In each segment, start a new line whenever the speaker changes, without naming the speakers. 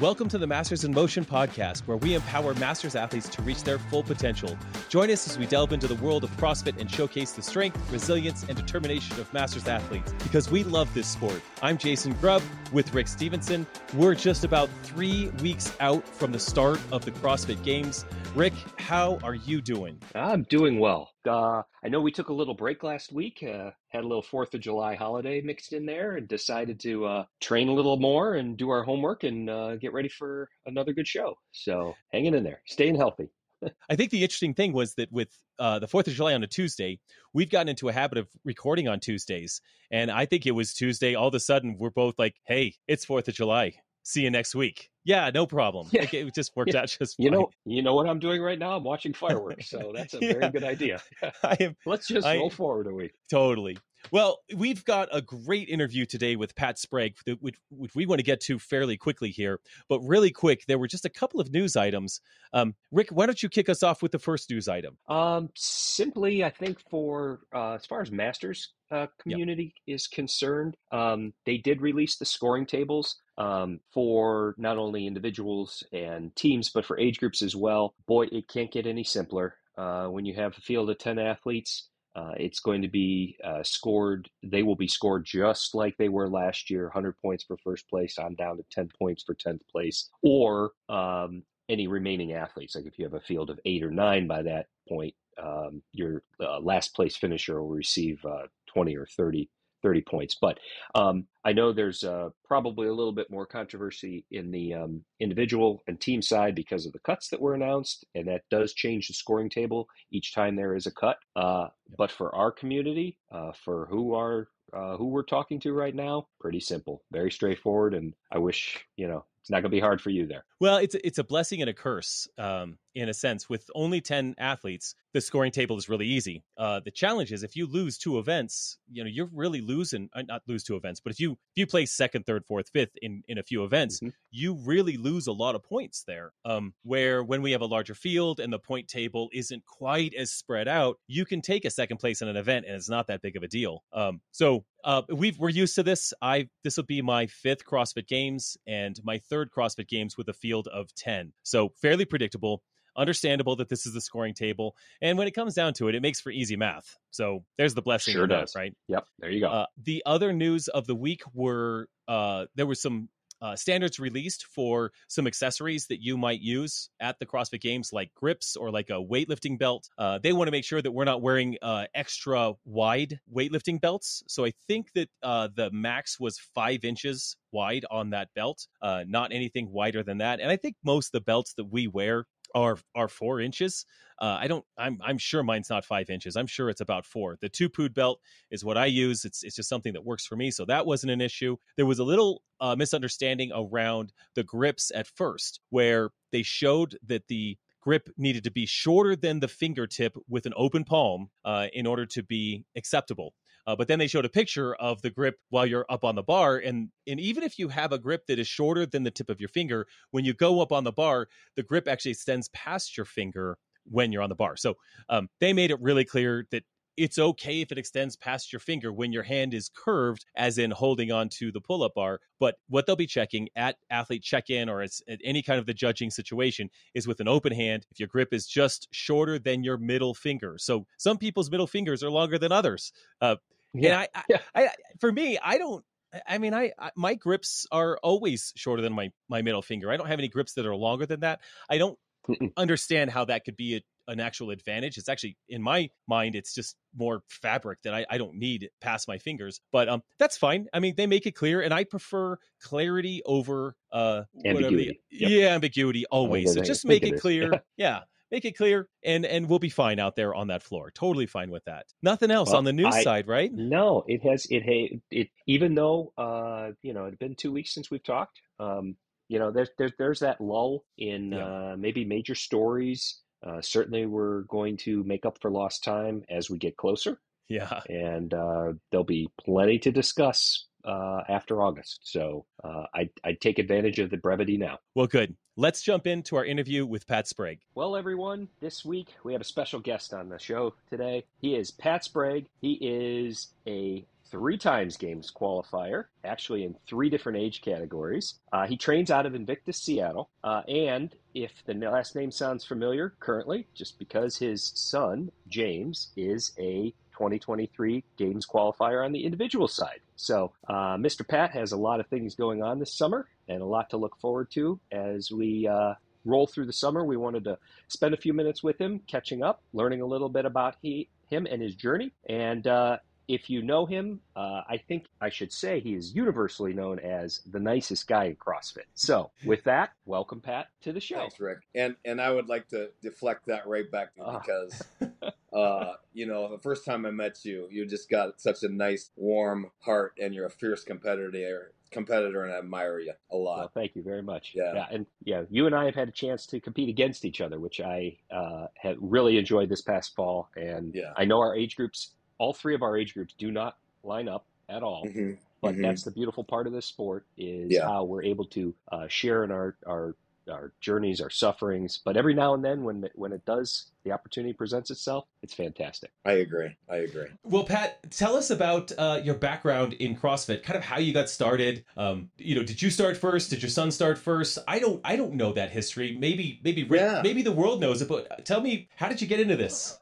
Welcome to the Masters in Motion podcast, where we empower Masters athletes to reach their full potential. Join us as we delve into the world of CrossFit and showcase the strength, resilience, and determination of Masters athletes because we love this sport. I'm Jason Grubb with Rick Stevenson. We're just about three weeks out from the start of the CrossFit Games. Rick, how are you doing?
I'm doing well. Uh, I know we took a little break last week, uh, had a little Fourth of July holiday mixed in there, and decided to uh, train a little more and do our homework and uh, get ready for another good show. So hanging in there, staying healthy.
I think the interesting thing was that with uh, the Fourth of July on a Tuesday, we've gotten into a habit of recording on Tuesdays, and I think it was Tuesday. All of a sudden, we're both like, "Hey, it's Fourth of July. See you next week." Yeah, no problem. Yeah. Like, it just worked
yeah.
out just fine.
You know, you know what I'm doing right now? I'm watching fireworks, so that's a yeah. very good idea. I am, Let's just I, roll forward a week.
Totally. Well, we've got a great interview today with Pat Sprague, which, which, we want to get to fairly quickly here. But really quick, there were just a couple of news items. Um, Rick, why don't you kick us off with the first news item?
Um, simply, I think for uh, as far as Masters uh, community yep. is concerned, um, they did release the scoring tables um, for not only individuals and teams, but for age groups as well. Boy, it can't get any simpler. Uh, when you have a field of 10 athletes, uh, it's going to be uh, scored. They will be scored just like they were last year 100 points for first place, I'm down to 10 points for 10th place, or um, any remaining athletes. Like if you have a field of eight or nine by that point, um, your uh, last place finisher will receive uh, 20 or 30 30 points. But um, I know there's uh, probably a little bit more controversy in the um, individual and team side because of the cuts that were announced, and that does change the scoring table each time there is a cut. Uh, but for our community, uh, for who are uh, who we're talking to right now, pretty simple, very straightforward, and I wish you know it's not going to be hard for you there.
Well, it's it's a blessing and a curse um, in a sense. With only ten athletes, the scoring table is really easy. Uh, the challenge is if you lose two events, you know you're really losing. Uh, not lose two events, but if you if you play second, third, fourth, fifth in in a few events, mm-hmm. you really lose a lot of points there. Um, where when we have a larger field and the point table isn't quite as spread out, you can take a second place in an event and it's not that big of a deal. Um, so uh, we we're used to this. I this will be my fifth CrossFit Games and my third CrossFit Games with a field of ten. So fairly predictable understandable that this is the scoring table. And when it comes down to it, it makes for easy math. So there's the blessing.
Sure
does. That, right?
Yep. There you go. Uh,
the other news of the week were uh, there was some uh, standards released for some accessories that you might use at the CrossFit Games, like grips or like a weightlifting belt. Uh, they want to make sure that we're not wearing uh, extra wide weightlifting belts. So I think that uh, the max was five inches wide on that belt, uh, not anything wider than that. And I think most of the belts that we wear are are four inches. Uh, I don't. I'm I'm sure mine's not five inches. I'm sure it's about four. The 2POOD belt is what I use. It's it's just something that works for me. So that wasn't an issue. There was a little uh, misunderstanding around the grips at first, where they showed that the grip needed to be shorter than the fingertip with an open palm uh, in order to be acceptable. Uh, but then they showed a picture of the grip while you're up on the bar, and and even if you have a grip that is shorter than the tip of your finger, when you go up on the bar, the grip actually extends past your finger when you're on the bar. So um, they made it really clear that it's okay if it extends past your finger when your hand is curved, as in holding on to the pull up bar. But what they'll be checking at athlete check in or at any kind of the judging situation is with an open hand, if your grip is just shorter than your middle finger. So some people's middle fingers are longer than others. Uh, yeah. And I, I, I, for me, I don't. I mean, I, I, my grips are always shorter than my my middle finger. I don't have any grips that are longer than that. I don't Mm-mm. understand how that could be a, an actual advantage. It's actually in my mind, it's just more fabric that I, I don't need past my fingers. But um, that's fine. I mean, they make it clear, and I prefer clarity over uh
ambiguity.
Yep. Yeah, ambiguity always. So just make it clear. yeah make it clear and and we'll be fine out there on that floor totally fine with that nothing else well, on the news
I,
side right
no it has it it, it even though uh you know it's been two weeks since we've talked um you know there's there's, there's that lull in yeah. uh maybe major stories uh certainly we're going to make up for lost time as we get closer
yeah
and uh there'll be plenty to discuss uh, after August. So uh, I, I'd take advantage of the brevity now.
Well, good. Let's jump into our interview with Pat Sprague.
Well, everyone, this week we have a special guest on the show today. He is Pat Sprague. He is a three times games qualifier, actually in three different age categories. Uh, he trains out of Invictus, Seattle. Uh, and if the last name sounds familiar currently, just because his son, James, is a 2023 games qualifier on the individual side. So, uh, Mr. Pat has a lot of things going on this summer and a lot to look forward to as we uh, roll through the summer. We wanted to spend a few minutes with him, catching up, learning a little bit about he, him and his journey. And uh, if you know him, uh, I think I should say he is universally known as the nicest guy in CrossFit. So, with that, welcome Pat to the show.
Thanks, Rick. And and I would like to deflect that right back to you uh. because, uh, you know, the first time I met you, you just got such a nice, warm heart, and you're a fierce competitor competitor and I admire you a lot.
Well, thank you very much.
Yeah.
yeah. And yeah, you and I have had a chance to compete against each other, which I uh, have really enjoyed this past fall. And
yeah.
I know our age groups, all three of our age groups do not line up at all.
Mm-hmm.
But
mm-hmm.
that's the beautiful part of this sport is
yeah.
how we're able to uh, share in our, our our journeys, our sufferings. But every now and then, when when it does, the opportunity presents itself, it's fantastic.
I agree. I agree.
Well, Pat, tell us about uh, your background in CrossFit. Kind of how you got started. Um, you know, did you start first? Did your son start first? I don't. I don't know that history. Maybe. Maybe.
Yeah.
Maybe the world knows it. But tell me, how did you get into this?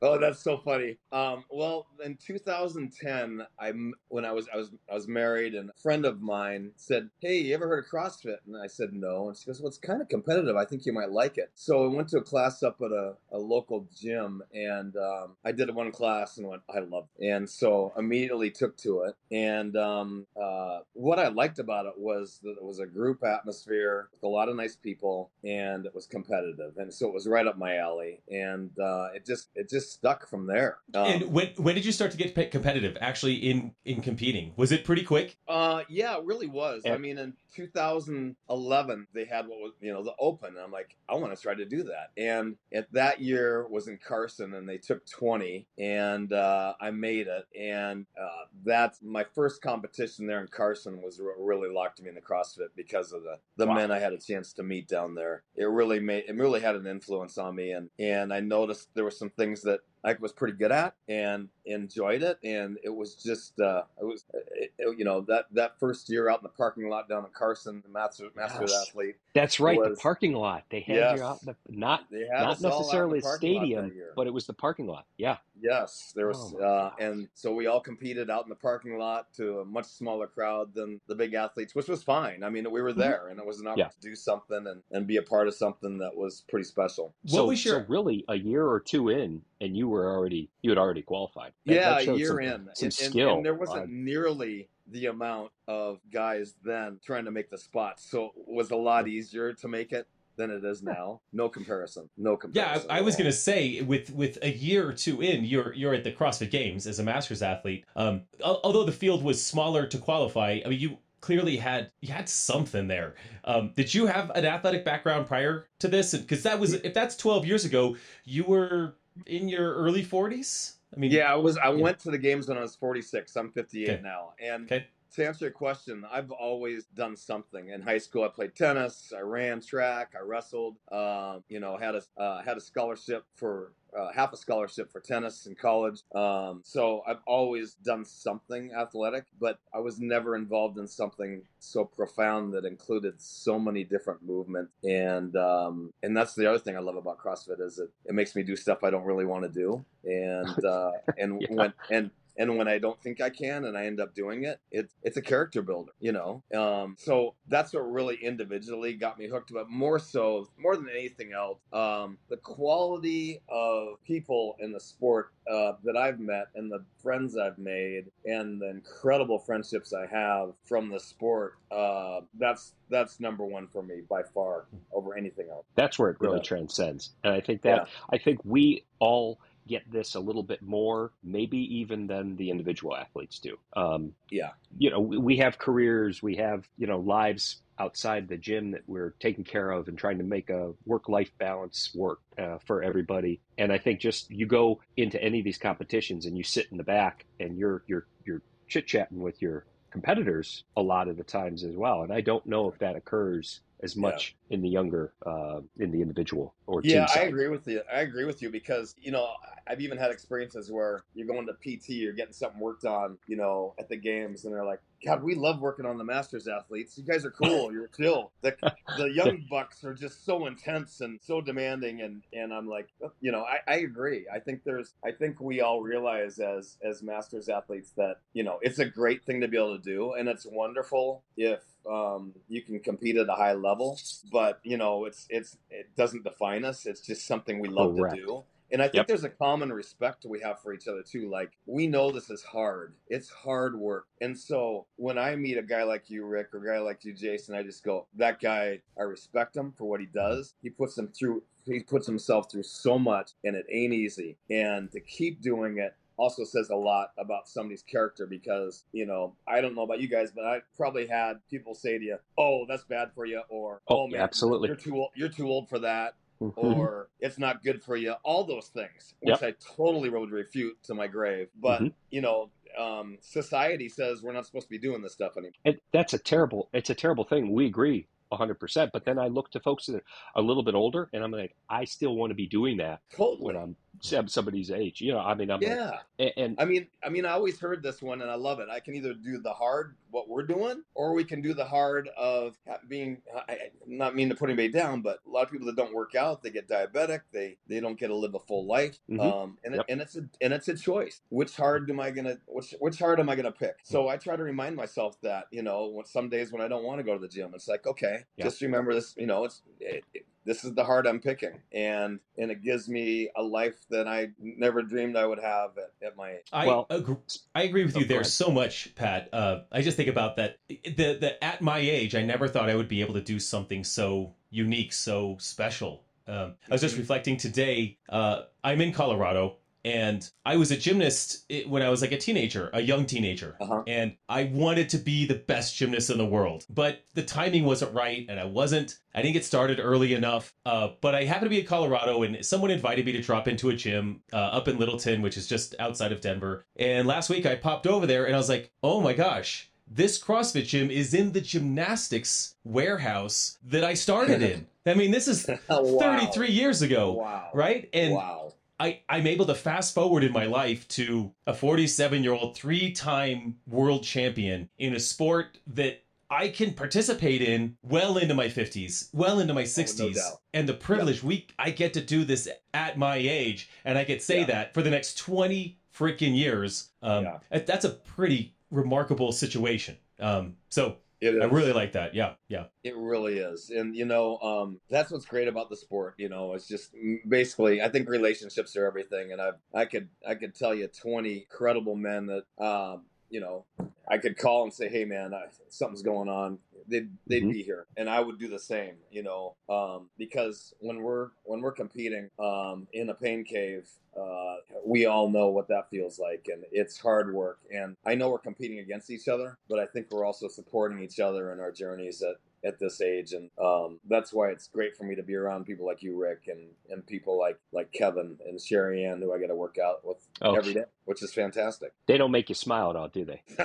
Oh, that's so funny. Um, well, in 2010, I when I was I was I was married, and a friend of mine said, "Hey, you ever heard of CrossFit?" And I said, "No." And she goes, "Well, it's kind of competitive. I think you might like it." So I went to a class up at a, a local gym, and um, I did one class and went, "I love it." And so immediately took to it. And um, uh, what I liked about it was that it was a group atmosphere with a lot of nice people, and it was competitive, and so it was right up my alley. And uh, it just it just stuck from there.
Um, and when when did you start to get competitive? Actually, in in competing, was it pretty quick?
Uh, yeah, it really was.
Yeah.
I mean, in 2011, they had what was you know the Open, and I'm like, I want to try to do that. And at that year was in Carson, and they took 20, and uh, I made it. And uh, that's my first competition there in Carson was really locked me in the CrossFit because of the the
wow.
men I had a chance to meet down there. It really made it really had an influence on me, and and I noticed there were some things that it I was pretty good at and enjoyed it. And it was just, uh, it was, it, it, you know, that, that first year out in the parking lot down in Carson, the master, master
yes.
athlete.
That's right.
was,
the parking lot. They had
yes,
you out, the, not,
not
necessarily
a
stadium, but it was the parking lot. Yeah.
Yes, there was,
oh
uh, and so we all competed out in the parking lot to a much smaller crowd than the big athletes, which was fine. I mean, we were there, and it was an opportunity
yeah.
to do something and, and be a part of something that was pretty special.
So,
was your...
so really, a year or two in, and you were already you had already qualified.
That, yeah,
that
a year
some,
in,
some
and,
skill.
And, and there wasn't nearly the amount of guys then trying to make the spot, so it was a lot easier to make it than it is now. No comparison. No comparison.
Yeah, I, I was gonna say with with a year or two in, you're you're at the CrossFit Games as a masters athlete. Um, although the field was smaller to qualify, I mean you clearly had you had something there. Um, did you have an athletic background prior to this? Because that was if that's twelve years ago, you were in your early forties. I mean,
yeah, I was. I went to the games when I was forty six. I'm fifty eight
okay.
now, and.
Okay
to answer your question, I've always done something. In high school, I played tennis, I ran track, I wrestled. Uh, you know, had a uh, had a scholarship for uh, half a scholarship for tennis in college. Um, so I've always done something athletic, but I was never involved in something so profound that included so many different movements. And um, and that's the other thing I love about CrossFit is it it makes me do stuff I don't really want to do. And uh, and
Yeah.
when and and when I don't think I can and I end up doing it, it's it's a character builder, you know. Um, so that's what really individually got me hooked. But more so, more than anything else, um, the quality of people in the sport uh, that I've met and the friends I've made and the incredible friendships I have from the sport. Uh, that's that's number one for me by far over anything else.
That's where it really
Yeah.
transcends, and I think that I think we all get this a little bit more, maybe even than the individual athletes do. Um,
Yeah.
you know, we we have careers, we have you know lives outside the gym that we're taking care of and trying to make a work life balance work uh, for everybody. And I think just you go into any of these competitions and you sit in the back and you're you're you're chit chatting with your competitors a lot of the times as well. And I don't know if that occurs as much yeah. in the younger, uh, in the individual or
yeah. I agree with you. I agree with you because you know I've even had experiences where you're going to PT, you're getting something worked on, you know, at the games, and they're like, God, we love working on the Masters athletes. You guys are cool. You're chill. The, the young bucks are just so intense and so demanding, and and I'm like, you know, I, I agree. I think there's, I think we all realize as as Masters athletes that you know it's a great thing to be able to do, and it's wonderful if um, you can compete at a high level. But you know, it's it's it doesn't define us. It's just something we love Correct. to do. And I think yep. there's a common respect we have for each other too. Like we know this is hard. It's hard work. And so when I meet a guy like you, Rick, or a guy like you, Jason, I just go, that guy, I respect him for what he does. He puts him through he puts himself through so much and it ain't easy. And to keep doing it also says a lot about somebody's character because you know I don't know about you guys, but I probably had people say to you, "Oh, that's bad for you," or "Oh, oh man,
absolutely,
you're too old. You're too old for that." Mm-hmm. Or it's not good for you. All those things, which yep. I totally would refute to my grave. But mm-hmm. you know, um, society says we're not supposed to be doing this stuff anymore.
And that's a terrible. It's a terrible thing. We agree 100%. But then I look to folks that are a little bit older, and I'm like, I still want to be doing that totally. when I'm somebody's age. You know, I mean, I'm
yeah. Like, and I mean, I mean, I always heard this one, and I love it. I can either do the hard, what we're doing, or we can do the hard of being. I, not mean to put anybody down, but a lot of people that don't work out, they get diabetic. They they don't get to live a full life. Mm-hmm. Um, and yep. it, and it's a and it's a choice. Which hard am I gonna which which hard am I gonna pick? So I try to remind myself that you know, some days when I don't want to go to the gym, it's like okay, just remember this. You know, it's it, it, this is the heart I'm picking, and and it gives me a life that I never dreamed I would have at, at my age.
I well, agree, I agree with you there so much, Pat. Uh, I just think about that. The the at my age, I never thought I would be able to do something so unique, so special. Um, I was just mm-hmm. reflecting today. Uh, I'm in Colorado and I was a gymnast when I was like a teenager, a young teenager, uh-huh. and I wanted to be the best gymnast in the world, but the timing wasn't right, and I wasn't. I didn't get started early enough. Uh, but I happened to be in Colorado, and someone invited me to drop into a gym uh, up in Littleton, which is just outside of Denver. And last week I popped over there, and I was like, oh my gosh. This CrossFit gym is in the gymnastics warehouse that I started in. I mean, this is wow. 33 years ago, wow. right? And wow I, I'm able to fast forward in my life to a 47 year old, three time world champion in a sport that I can participate in well into my 50s, well into my 60s. Oh, no and the privilege yep. we I get to do this at my age, and I could say yeah. that for the next 20 freaking years. Um, yeah. That's a pretty remarkable situation. Um, so I really like that. Yeah, yeah.
It really is, and you know, um, that's what's great about the sport. You know, it's just basically, I think relationships are everything, and I, I could, I could tell you twenty credible men that, um, you know, I could call and say, "Hey, man, I, something's going on they'd they'd mm-hmm. be here, and I would do the same. You know, um, because when we're when we're competing um, in a pain cave, uh, we all know what that feels like, and it's hard work. And I know we're competing against each other, but I think we're also supporting each other in our journeys at at this age, and um, that's why it's great for me to be around people like you, Rick, and, and people like like Kevin and Sherry Ann, who I get to work out with oh. every day, which is fantastic.
They don't make you smile at all, do they?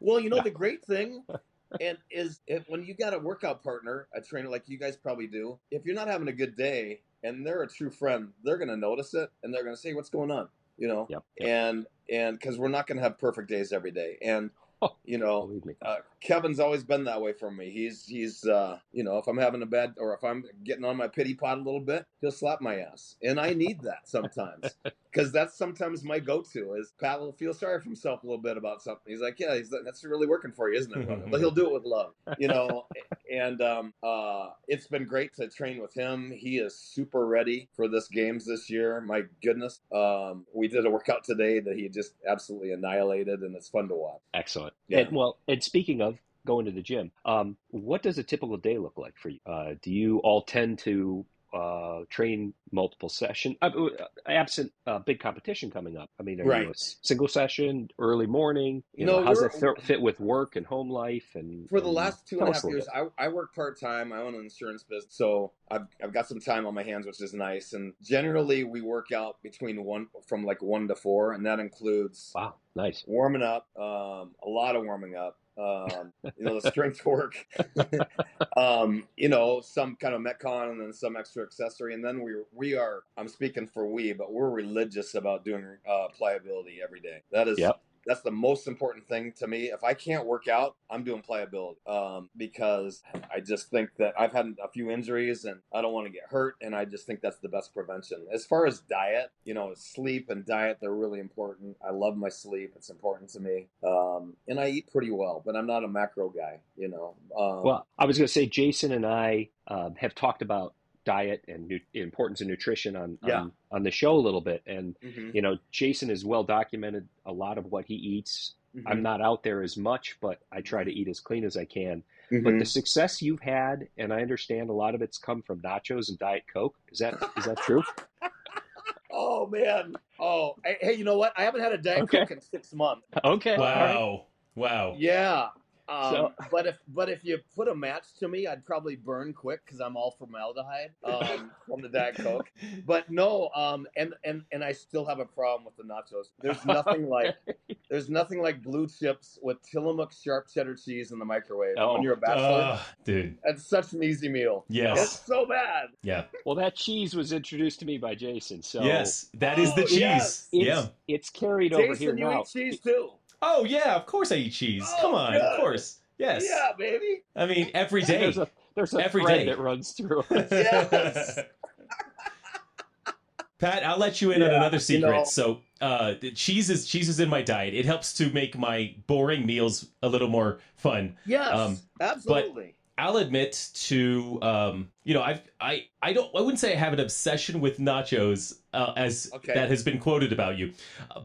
well, you know the great thing and is if, when you got a workout partner, a trainer like you guys probably do, if you're not having a good day and they're a true friend, they're going to notice it and they're going to say, "What's going on?" You know, yep, yep. and and because we're not going to have perfect days every day, and you know, uh, Kevin's always been that way for me. He's he's uh, you know, if I'm having a bad or if I'm getting on my pity pot a little bit, he'll slap my ass, and I need that sometimes because that's sometimes my go-to. Is Pat will feel sorry for himself a little bit about something. He's like, yeah, he's, that's really working for you, isn't it? but he'll do it with love, you know. and um, uh, it's been great to train with him. He is super ready for this games this year. My goodness, um, we did a workout today that he just absolutely annihilated, and it's fun to watch.
Excellent. Yeah. And, well, and speaking of going to the gym, um, what does a typical day look like for you? Uh, do you all tend to uh, train multiple sessions, uh, uh, absent uh, big competition coming up. I mean, are right. you a single session, early morning? You no, know, how's that fit with work and home life? And
for the and last two and a half years, I, I, work part time. I own an insurance business, so I've I've got some time on my hands, which is nice. And generally, we work out between one from like one to four, and that includes
wow, nice
warming up, um, a lot of warming up um, you know, the strength work, um, you know, some kind of metcon and then some extra accessory, and then we we are. I'm speaking for we, but we're religious about doing uh, pliability every day. That is
Yep.
That's the most important thing to me. If I can't work out, I'm doing pliability um, because I just think that I've had a few injuries and I don't want to get hurt, and I just think that's the best prevention. As far as diet, you know, sleep and diet they're really important. I love my sleep; it's important to me, um, and I eat pretty well, but I'm not a macro guy. You know, um,
Well, I was going to say, Jason and I um, have talked about diet and nu- importance of nutrition on,
Yeah.
on on the show a little bit, and
mhm,
you know, Jason is well documented a lot of what he eats. I'm
mhm,
not out there as much, but I try to eat as clean as I can.
mhm.
But the success you've had, and I understand a lot of it's come from nachos and Diet Coke. Is that is that true?
oh man, oh hey, hey, you know what? I haven't had a diet
Okay.
coke in six months.
Okay. all right.
Wow. Wow.
Yeah. Um,
So-
but if but if you put a match to me, I'd probably burn quick because I'm all formaldehyde um, from the Diet Coke. But no, um, and and and I still have a problem with the nachos. There's nothing like there's nothing like blue chips with Tillamook sharp cheddar cheese in the microwave
Oh.
when you're a bachelor.
Ugh, dude.
That's such an easy meal. It's so bad.
Yeah.
Well, that cheese was introduced to me by Jason, so
yes. That is the
Oh,
cheese.
yes.
it's,
Yeah.
it's carried over here
Jason, you
now.
eat cheese too?
Oh yeah. Of course I eat cheese.
Oh,
Come on.
good.
Of course. Yes.
Yeah, baby.
I mean, every day.
There's a there's a
Every
thread
day.
that runs through. Us.
Yes.
Pat, I'll let you in on
Yeah,
another
you
secret.
know-
so, uh, cheese is cheese is in my diet. It helps to make my boring meals a little more fun.
Yes,
Um,
absolutely.
I'll admit to, um, you know, I've I I don't I wouldn't say I have an obsession with nachos uh, as
Okay.
that has been quoted about you,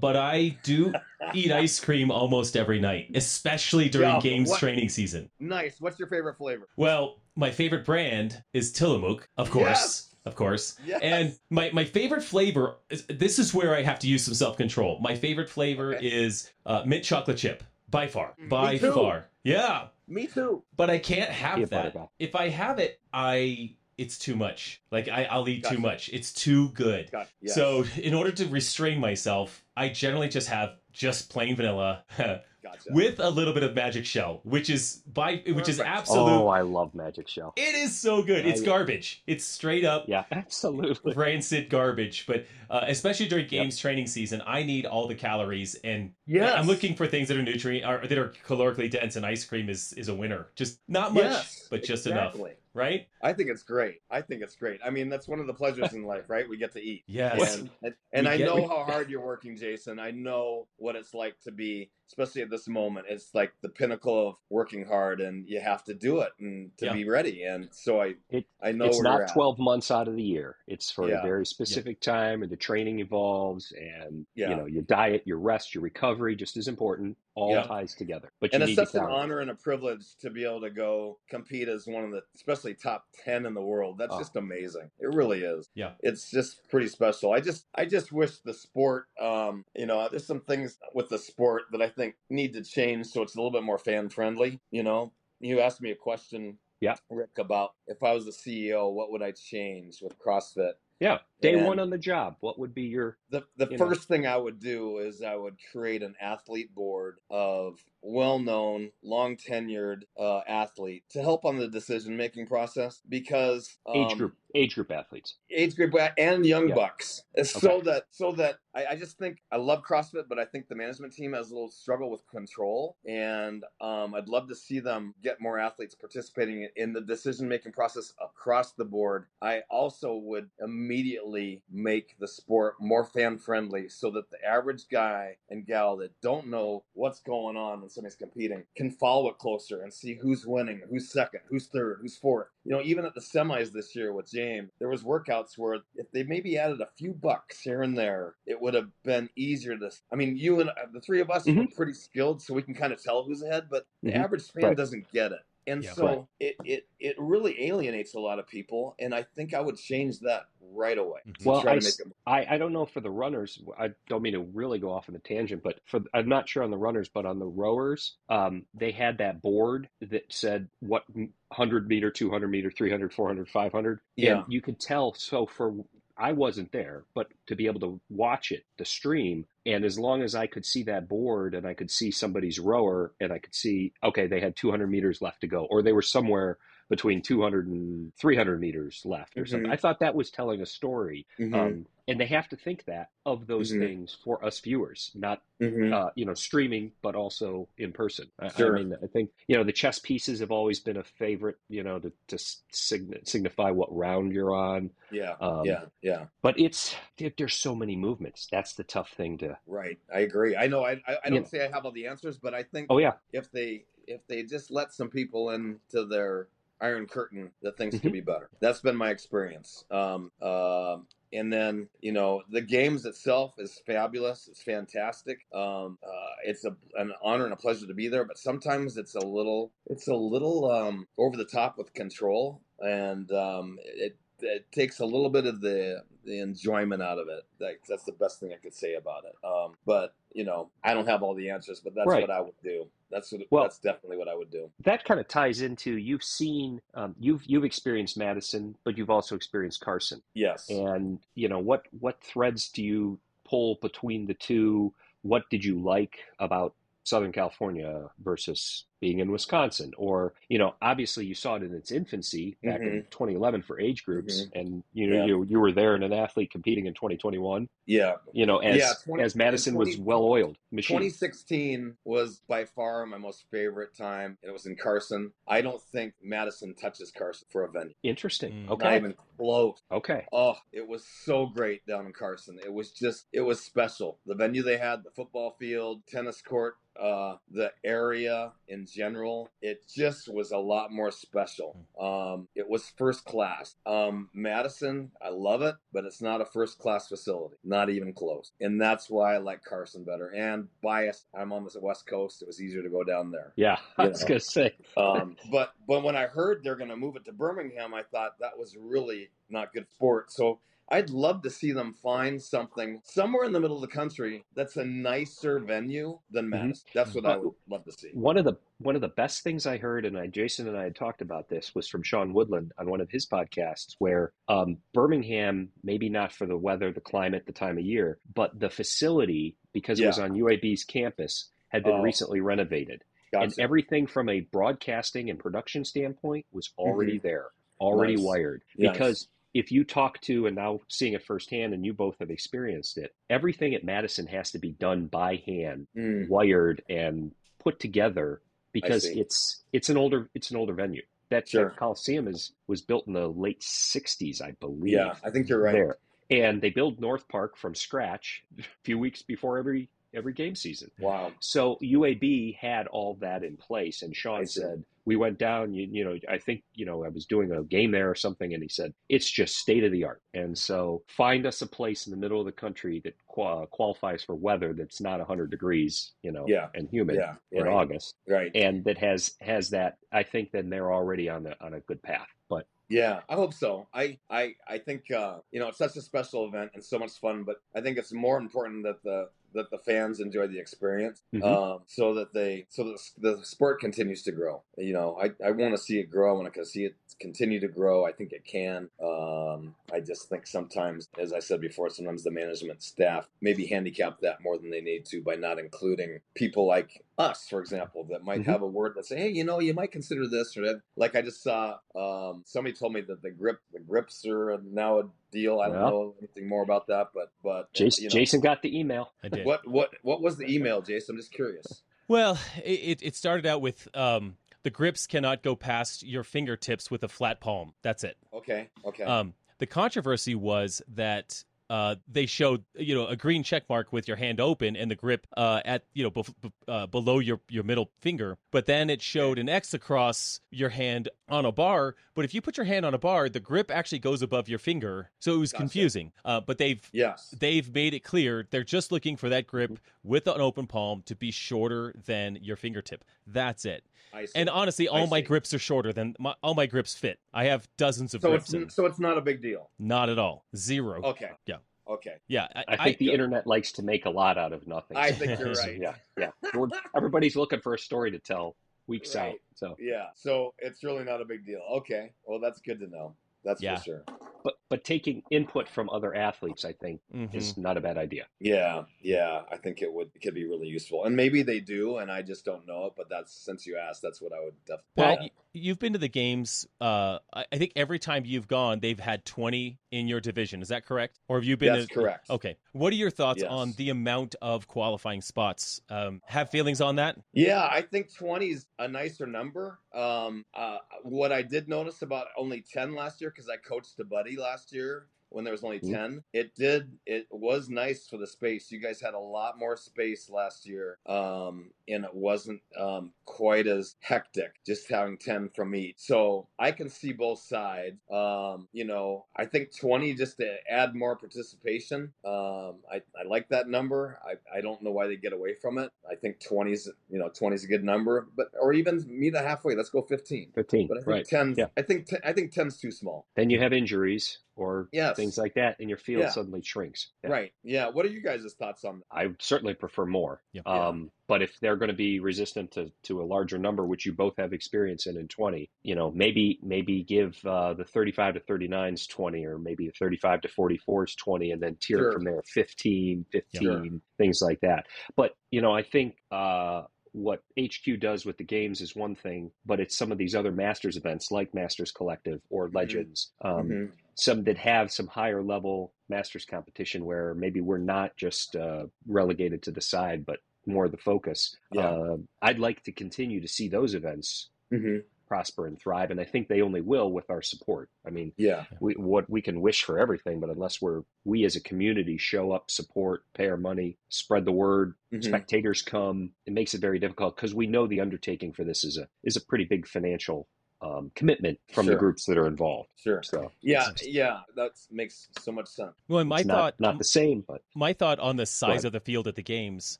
but I do eat ice cream almost every night, especially during
Yeah,
games
what-
training season.
nice. What's your favorite flavor?
Well, my favorite brand is Tillamook, of course,
Yes.
of course.
Yes.
And my, my favorite flavor is this is where I have to use some self control. My favorite flavor
Okay.
is uh, mint chocolate chip by far, by far. Yeah,
Me too.
but I can't have that.
guy.
If I have it, I it's too much. Like I, I'll eat
Gotcha.
too much. It's too good.
Got yes.
So in order to restrain myself, I generally just have just plain vanilla
gotcha.
with a little bit of magic shell, which is by which is
Perfect.
absolute.
Oh, I love Magic Shell.
It is so good. It's
I-
garbage. It's straight up
Yeah, absolutely.
rancid garbage. But uh, especially during games training season, I need all the calories, and
yes.
I'm looking for things that are nutrient or that are calorically dense. And ice cream is is a winner. Just not much,
Yes,
but just
exactly.
enough. Right?
I think it's great. I think it's great. I mean, that's one of the pleasures in life, right? We get to eat.
Yes.
And, and, and I
get-
know how hard you're working, Jason. I know what it's like to be, especially at this moment. It's like the pinnacle of working hard, and you have to do it and to
Yeah.
be ready. And so I,
It-
I know
it's
where you're
not
at.
12 months out of the year. It's for
Yeah.
a very specific time, and the training evolves, and
Yeah.
you know your diet, your rest, your recovery, just as important. All
Yeah.
ties together. But
and
you
it's
need
such an honor and a privilege to be able to go compete as one of the especially top 10 in the world that's
Oh.
just amazing it really is
Yeah.
it's just pretty special i just i just wish the sport um you know there's some things with the sport that i think need to change so it's a little bit more fan friendly you know you asked me a question
Yeah.
rick about if i was the ceo what would i change with crossfit
Yeah, day
And-
one on the job. What would be your
the the
You know.
first thing I would do is I would create an athlete board of well-known, long tenured uh, athlete to help on the decision making process because
age
um,
group? Age group athletes.
age group and young
Yeah.
bucks so
Okay.
that so that I, I just think I love CrossFit, but I think the management team has a little struggle with control, and um, I'd love to see them get more athletes participating in the decision making process across the board. I also would immediately make the sport more fan friendly, so that the average guy and gal that don't know what's going on when somebody's competing can follow it closer and see who's winning, who's second, who's third, who's fourth. You know, even at the semis this year with James, there was workouts where if they maybe added a few bucks here and there, it would have been easier to. I mean, you and uh, the three of us are
Mhm.
pretty skilled, so we can kind of tell who's ahead. But the
Mhm.
average fan
Right.
doesn't get it, and
Yeah.
so
Right.
it, it it really alienates a lot of people. And I think I would change that right away.
Well,
try
I
to make it.
I, I don't know for the runners. I don't mean to really go off on a tangent, but for I'm not sure on the runners, but on the rowers, um, they had that board that said what 100 meter, 200 meter, 300, 400, 500.
Yeah.
And you could tell. So for I wasn't there, but to be able to watch it, the stream, And as long as I could see that board and I could see somebody's rower and I could see, okay, they had 200 meters left to go, or they were somewhere between 200 and 300 meters left or something.
Mhm.
I thought that was telling a story.
Mhm.
Um, and they have to think that of those
Mhm.
things for us viewers, not
Mhm.
uh, you know, streaming, but also in person. I,
Sure.
I mean, I think you know the chess pieces have always been a favorite, you know, to, to sign, signify what round you're on.
yeah,
um,
yeah, yeah.
But it's there- there's so many movements. That's the tough thing to.
Right. I agree. I know. I I, I don't
Yeah.
say I have all the answers, but I think
Oh yeah,
if they if they just let some people into their iron curtain, that things could
Mhm.
be better. That's been my experience. Um, um, and then you know the games itself is fabulous. It's fantastic. Um, uh, it's a, an honor and a pleasure to be there. But sometimes it's a little it's a little um, over the top with control, and um, it it takes a little bit of the the enjoyment out of it. That, that's the best thing I could say about it. Um, but you know, I don't have all the answers, but that's
Right.
what I would do. That's what,
Well-
that's definitely what I would do.
that kind of ties into you've seen um, you've you've experienced Madison, but you've also experienced Carson.
Yes.
And you know what what threads do you pull between the two? What did you like about Southern California versus being in Wisconsin? Or you know, obviously you saw it in its infancy back in 2011 for age groups, and you know
Mm-hmm. Yeah.
you you were there and an athlete competing in 2021.
Yeah.
You know, as
Yeah, 20
as Madison was well oiled machine.
2016 was by far my most favorite time. It was in Carson. I don't think Madison touches Carson for a venue.
Interesting.
Mm.
Not
Okay.
even close.
Okay.
Oh, it was so great down in Carson. It was just, it was special. The venue they had, the football field, tennis court, uh, the area in general, it just was a lot more special. Um, it was first class. Um, Madison, I love it, but it's not a first class facility, not even close. And that's why I like Carson better. And biased, I'm on the West Coast. It was easier to go down there.
Yeah, I was gonna say.
Um, but but when I heard they're going to move it to Birmingham, I thought that was really not good sport. So I'd love to see them find something somewhere in the middle of the country that's a nicer venue than. Madison. That's what I would love to see.
One of the one of the best things I heard, and I, Jason and I had talked about this, was from Sean Woodland on one of his podcasts, where um, Birmingham, maybe not for the weather, the climate, the time of year, but the facility, because it was on UAB's campus, had been
Oh.
recently renovated, and everything from a broadcasting and production standpoint was already there, already
Mm-hmm. Nice.
wired. Because if you talk to, and now seeing it firsthand, and you both have experienced it, everything at Madison has to be done by hand
Mm,
wired and put together because it's it's an older it's an older venue. That,
Sure.
that Coliseum is was built in the late '60s, I believe.
yeah, I think you're right.
There, and they build North Park from scratch a few weeks before every every game season.
Wow.
So UAB had all that in place, and Sean said we went down. You, you know, I think you know I was doing a game there or something, and he said it's just state of the art. And so find us a place in the middle of the country that qua- qualifies for weather that's not 100 degrees, you know,
Yeah.
and humid
Yeah.
in
Right.
August,
Right.
and that has has that. I think then they're already on the on a good path. But
Yeah, I hope so. I I I think uh, you know it's such a special event and so much fun, but I think it's more important that the that the fans enjoy the experience,
Mhm.
um, so that they so that the sport continues to grow. You know, I, I want to see it grow. I want to see it continue to grow. I think it can. Um, I just think sometimes, as I said before, sometimes the management staff maybe handicap that more than they need to by not including people like us, for example, that might
Mhm.
have a word that say, hey, you know, you might consider this or that. Like I just saw um, somebody told me that the grip the grips are now a deal. I don't
Well.
know anything more about that, but but
Jason,
you know.
Jason got the email.
I did.
What what what was the email, Jason? I'm just curious.
Well, it, it started out with um, the grips cannot go past your fingertips with a flat palm. That's it.
Okay, okay.
Um, the controversy was that uh, they showed you know a green check mark with your hand open and the grip uh, at you know bef- b- uh, below your your middle finger, but then it showed an X across your hand on a bar. But if you put your hand on a bar, the grip actually goes above your finger, so it was
Gotcha.
confusing. Uh, but they've
yes.
they've made it clear they're just looking for that grip with an open palm to be shorter than your fingertip. That's it.
I see.
And honestly, all my grips are shorter than my, all my grips fit. I have dozens of
so
grips,
it's
and
so it's not a big deal.
not at all. Zero.
Okay.
Yeah.
Okay.
Yeah,
I think the internet likes to make a lot out of nothing.
I think you're right.
yeah, yeah. We're- Everybody's looking for a story to tell weeks
Right.
out. So
Yeah. So it's really not a big deal. Okay. Well, that's good to know. That's
Yeah.
for sure.
But but taking input from other athletes, I think, mm-hmm. is not a bad idea.
Yeah, yeah, I think it would it could be really useful, and maybe they do, and I just don't know it. But that's since you asked, that's what I would definitely.
Well, you've been to the games. Uh, I think every time you've gone, they've had twenty in your division. Is that correct? Or have you been?
That's
to,
correct.
Okay. What are your thoughts yes. on the amount of qualifying spots? Um, have feelings on that?
Yeah, I think twenty is a nicer number. Um, uh, what I did notice about only ten last year because I coached a buddy last year when there was only mm-hmm. 10 it did it was nice for the space. You guys had a lot more space last year um, and it wasn't um, quite as hectic just having 10 from each. So i can see both sides. Um, you know i think 20 just to add more participation um, I, I like that number. I, I don't know why they get away from it. I think 20 is you know 20 is a good number but or even meet a halfway let's go 15
15
but i think
right.
10 yeah. i think 10, i think 10's too small.
Then you have injuries or yes. things like that, and your field yeah. suddenly shrinks.
Yeah. Right. Yeah. What are you guys' thoughts on that?
I certainly prefer more. Yeah. Um, but if they're going to be resistant to, to a larger number, which you both have experience in in 20, you know, maybe maybe give uh, the 35 to 39s 20, or maybe the 35 to 44s 20, and then tier sure. from there 15, 15, sure. things like that. But, you know, I think uh, what HQ does with the games is one thing, but it's some of these other Masters events like Masters Collective or mm-hmm. Legends, mm-hmm. Um, mm-hmm. Some that have some higher level Masters competition where maybe we're not just uh, relegated to the side, but more the focus. Yeah. Uh, I'd like to continue to see those events mm-hmm prosper and thrive. And I think they only will with our support. I mean,
yeah,
we, what we can wish for everything, but unless we're we as a community show up, support, pay our money, spread the word, mm-hmm. spectators come, it makes it very difficult because we know the undertaking for this is a is a pretty big financial um, commitment from sure. the groups that are involved.
Sure. So yeah, yeah, that makes so much sense.
Well, my
it's
thought
not, not, the same, but
my thought on the size of the field at the games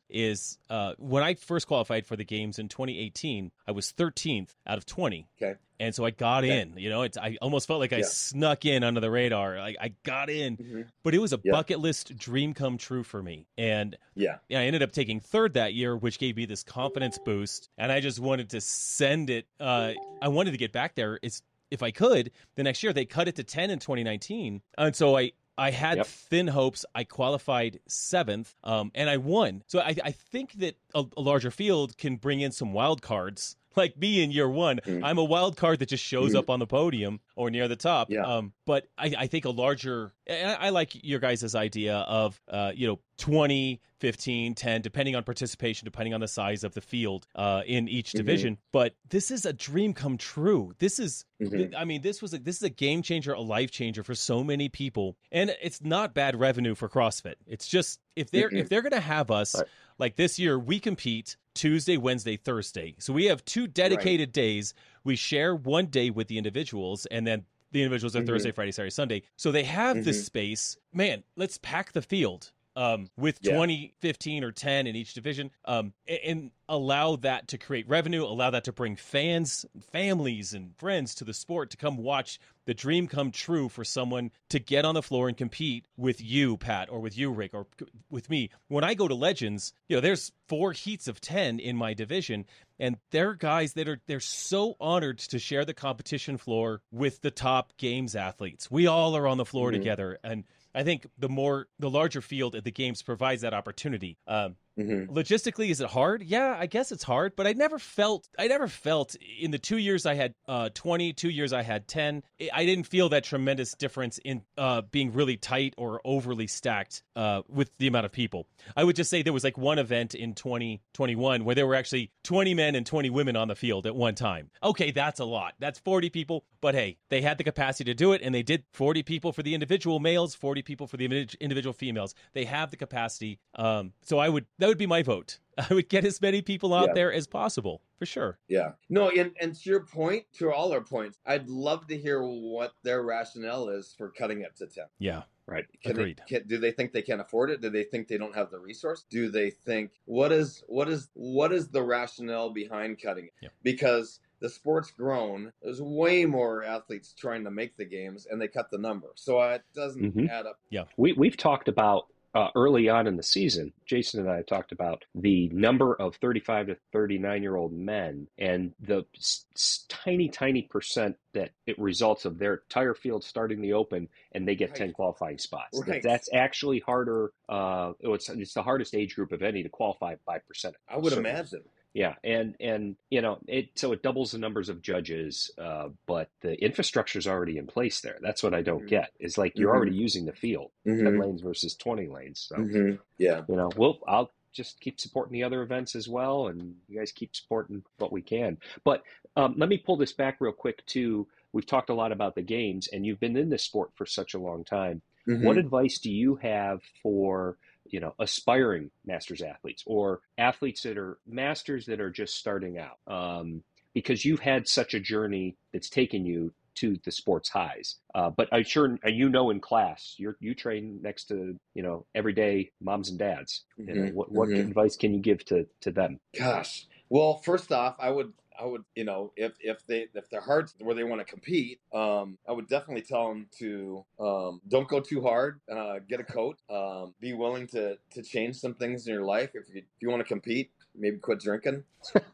is uh, when I first qualified for the games in 2018, I was 13th out of 20.
Okay
and so I got okay. in. You know, it's I almost felt like I yeah. snuck in under the radar. Like I got in, mm-hmm. but it was a yeah. bucket list dream come true for me. And
yeah,
yeah, I ended up taking third that year, which gave me this confidence boost. And I just wanted to send it. Uh, I wanted to get back there. It's if I could the next year. They cut it to ten in 2019, and so I I had yep. thin hopes. I qualified seventh, um, and I won. So I, I think that a, a, larger field can bring in some wild cards like me in year one. Mm. I'm a wild card that just shows mm. up on the podium or near the top.
Yeah.
Um, but I, I, think a larger, I, I like your guys' idea of, uh, you know, 20, 15, 10, depending on participation, depending on the size of the field uh, in each mm-hmm. division. Mm-hmm. But this is a dream come true. This is, mm-hmm. I mean, this was a, this is a game changer, a life changer for so many people, and it's not bad revenue for CrossFit. It's just if they're mm-hmm. if they're going to have us. Right like this year, we compete Tuesday, Wednesday, Thursday. So we have two dedicated right. days. We share one day with the individuals, and then the individuals are mm-hmm. Thursday, Friday, Saturday, Sunday. So they have mm-hmm. this space. Man, let's pack the field um, with yeah. 20, 15, or 10 in each division um, and, and, allow that to create revenue, allow that to bring fans, families, and friends to the sport to come watch the dream come true for someone to get on the floor and compete with you, Pat, or with you, Rick, or with me. When I go to Legends, you know, there's four heats of 10 in my division, and they're guys that are they're so honored to share the competition floor with the top games athletes. We all are on the floor mm-hmm. together and I think the more the larger field at the games provides that opportunity. Um, Mm-hmm. Logistically, is it hard? Yeah, I guess it's hard, but I never felt I never felt in the two years I had uh, 20, two years I had 10, I didn't feel that tremendous difference in uh, being really tight or overly stacked uh, with the amount of people. I would just say there was like one event in 2021 where there were actually 20 men and 20 women on the field at one time. Okay, that's a lot. That's 40 people, but hey, they had the capacity to do it and they did 40 people for the individual males, 40 people for the individual females. They have the capacity. Um, so I would that would be my vote. I would get as many people out yeah. there as possible for sure.
Yeah. No, and, and to your point, to all our points, I'd love to hear what their rationale is for cutting it to 10.
Yeah.
Right.
Can Agreed. They, can, do they think they can't afford it? Do they think they don't have the resource? Do they think what is what is what is the rationale behind cutting it?
Yeah.
Because the sport's grown. There's way more athletes trying to make the games, and they cut the number, so it doesn't mm-hmm. add up.
Yeah,
we we've talked about uh, early on in the season, Jason and I talked about the number of 35 to 39 year old men and the s- s- tiny, tiny percent that it results of their entire field starting the open and they get
Right.
10 qualifying spots. That that's actually harder. Uh, it's, it's the hardest age group of any to qualify by percent.
I would imagine.
Yeah, and and you know it so it doubles the numbers of judges, uh, but the infrastructure is already in place there. That's what I don't
Mhm.
get. Is like you're
Mhm.
already using the field, ten
Mhm.
lanes versus twenty lanes. So
Mhm. Yeah.
you know, we'll I'll just keep supporting the other events as well, and you guys keep supporting what we can. But um, let me pull this back real quick too. We've talked a lot about the games, and you've been in this sport for such a long time. What advice do you have for you know aspiring masters athletes or athletes that are masters that are just starting out? Um, because you've had such a journey that's taken you to the sport's highs. Uh, but I'm sure and you know in class you you train next to you know everyday moms and dads. You know,
Mhm.
what what
Mhm.
advice can you give to to them?
Gosh. Well, first off, I would I would you know if if they if their hearts where they want to compete, um, I would definitely tell them to um, don't go too hard. Uh, get a coach. Um, be willing to to change some things in your life if you if you want to compete. Maybe quit drinking.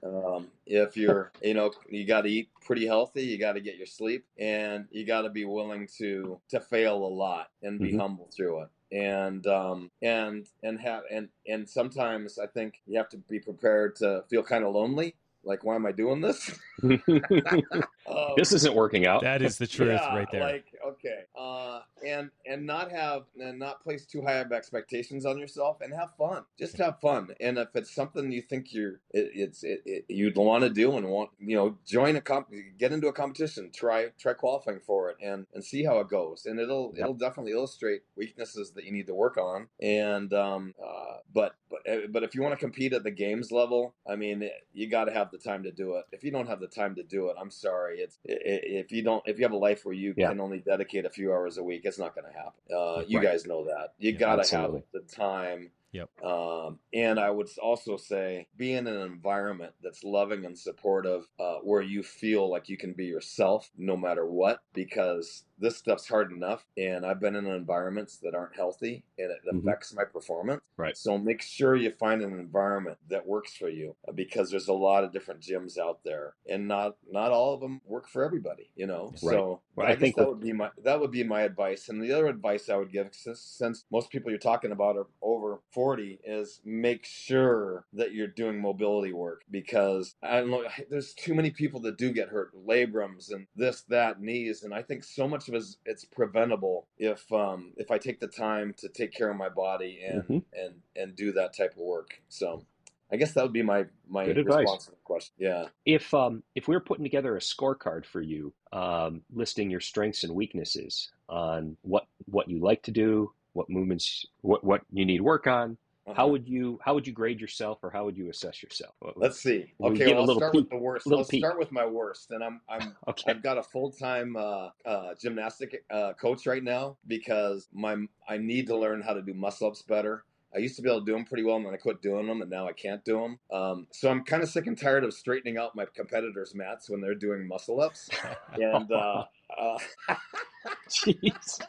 um, if you're you know you got to eat pretty healthy. You got to get your sleep, and you got to be willing to to fail a lot and be
Mhm.
humble through it and um and and have and and sometimes i think you have to be prepared to feel kind of lonely like why am i doing this um,
this isn't working out.
That is the truth
yeah,
right there.
like okay uh and and not have and not place too high of expectations on yourself and have fun just have fun and if it's something you think you're it, it's it, it, you'd want to do and want you know join a comp get into a competition try try qualifying for it and and see how it goes and it'll
Yep.
it'll definitely illustrate weaknesses that you need to work on and um uh but but uh, but if you want to compete at the games level i mean you got to have the time to do it if you don't have the time to do it i'm sorry it's if you don't if you have a life where you
Yeah.
can only dedicate a few hours a week it's not going to happen. Uh you
Right.
guys know that. You
Yeah,
got to have the time
Yep.
um, and I would also say be in an environment that's loving and supportive, uh, where you feel like you can be yourself no matter what, because this stuff's hard enough. And I've been in environments that aren't healthy and it
Mhm.
affects my performance.
Right.
So make sure you find an environment that works for you uh, because there's a lot of different gyms out there and not, not all of them work for everybody, you know?
Right.
So
Well,
I,
I think
that would be my, that would be my advice. And the other advice I would give, since, since most people you're talking about are over 40 is make sure that you're doing mobility work because I don't know, there's too many people that do get hurt, labrums and this, that, knees. And I think so much of it is it's preventable if, um, if I take the time to take care of my body and,
Mhm.
and, and do that type of work. So I guess that would be my, my
Good advice.
response to the question. Yeah.
If um if we are putting together a scorecard for you, um, listing your strengths and weaknesses on what what you like to do, what movements, what what you need work on, how
Uh-huh.
would you how would you grade yourself, or how would you assess yourself?
Let's see. Okay, well, I'll start
peek-
with the worst. Let's
peek.
start with my worst, and I'm I'm
Okay.
I've got a full time uh, uh, gymnastic uh, coach right now because my I need to learn how to do muscle ups better. I used to be able to do them pretty well, and then I quit doing them, and now I can't do them. Um, so I'm kind of sick and tired of straightening out my competitors' mats when they're doing muscle ups, and uh,
Jeez.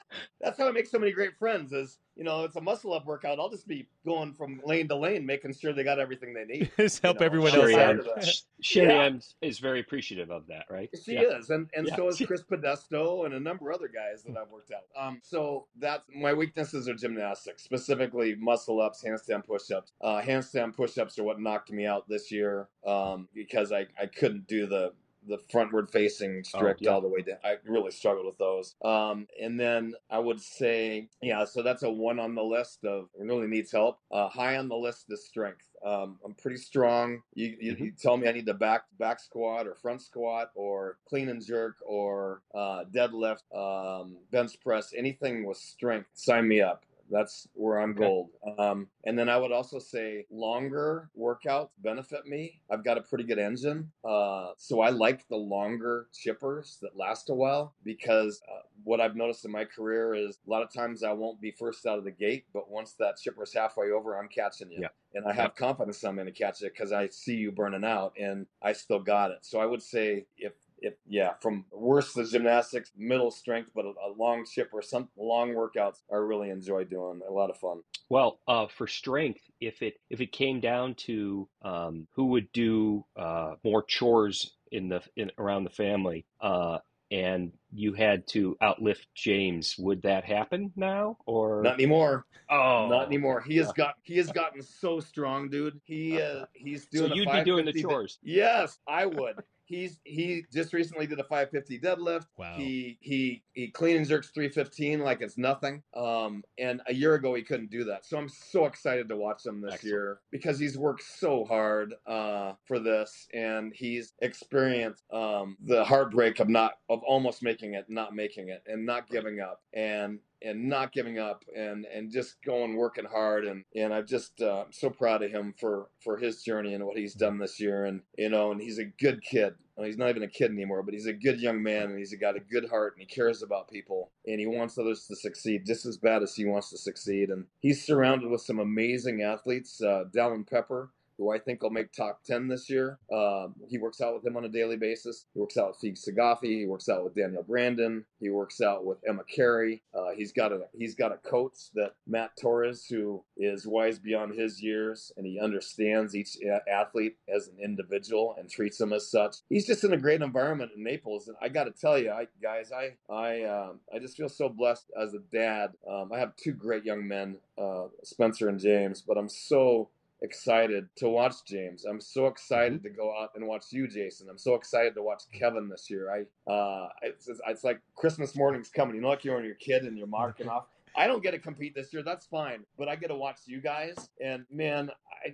that's how I make so many great friends. Is you know, it's a muscle up workout. I'll just be going from lane to lane, making sure they got everything they need.
Just help
know,
everyone else out.
Sherry
Sherry
Yeah.
Ann is very appreciative of that, right?
She
Yeah.
is, and and
Yeah.
so is Chris Podesto and a number of other guys that I've worked out. Um, so that's my weaknesses are gymnastics, specifically muscle ups, handstand push ups. Uh, handstand push ups are what knocked me out this year um, because I I couldn't do the the frontward facing strict
yeah.
all the way down. I really struggled with those. Um, and then I would say, yeah, so that's a one on the list of really needs help. Uh, high on the list is strength. Um, I'm pretty strong. You, you,
Mhm.
you tell me I need to back back squat or front squat or clean and jerk or uh, deadlift, um, bench press, anything with strength. Sign me up. That's where I'm
Okay.
gold. Um, and then I would also say longer workouts benefit me. I've got a pretty good engine. Uh, so I like the longer chippers that last a while because uh, what I've noticed in my career is a lot of times I won't be first out of the gate, but once that chipper's halfway over, I'm catching you.
Yeah.
And I have confidence I'm going to catch it because I see you burning out and I still got it. So I would say if It, yeah, from worse the gymnastics, middle strength, but a, a long chip or some long workouts, I really enjoy doing. A lot of fun.
Well, uh, for strength, if it if it came down to um, who would do uh, more chores in the in, around the family, uh, and you had to outlift James, would that happen now or
not anymore?
Oh,
not anymore. He has got he has gotten so strong, dude. He uh, he's doing.
So you'd be doing the chores.
Yes, I would. He's he just recently did a 550 deadlift.
Wow.
He he he clean and jerks 315 like it's nothing. Um, and a year ago he couldn't do that. So I'm so excited to watch him this
Excellent.
year because he's worked so hard uh, for this, and he's experienced um, the heartbreak of not of almost making it, not making it, and not giving up, and and not giving up and and just going working hard. And and I'm just uh, so proud of him for for his journey and what he's done this year. And you know and he's a good kid. He's not even a kid anymore but he's a good young man and he's got a good heart and he cares about people and he wants others to succeed just as bad as he wants to succeed. And he's surrounded with some amazing athletes uh, Dallin Pepper who I think will make top 10 this year. Um, he works out with him on a daily basis. He works out with Fee Saghafi. He works out with Danielle Brandon. He works out with Emma Carey. Uh, he's got a he's got a coach that Matt Torres, who is wise beyond his years, and he understands each athlete as an individual and treats them as such. He's just in a great environment in Naples, and I got to tell you, I, guys, I I um, I just feel so blessed as a dad. Um, I have two great young men, uh, Spencer and James, but I'm so excited to watch James. I'm so excited to go out and watch you, Jason. I'm so excited to watch Kevin this year. I uh, it's, it's like Christmas morning's coming. You know, like you're when you're kid and you're marking off. I don't get to compete this year. That's fine, but I get to watch you guys, and man,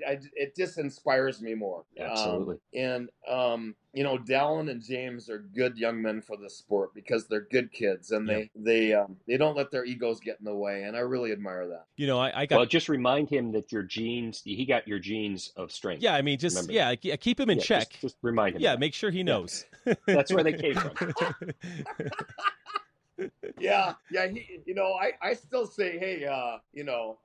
I, I it just inspires me more.
Absolutely.
Um, and um, you know, Dallin and James are good young men for this sport because they're good kids and they they um, they don't let their egos get in the way, and I really admire that.
You know, I, I got
Well, just remind him that your genes, he got your genes of strength.
yeah. I mean, just
Remember
yeah, yeah, keep him in
Yeah,
check.
Just, just remind him.
yeah,
that.
make sure he knows.
That's where they came from.
yeah, yeah. He, you know, I, I still say, hey, uh, you know,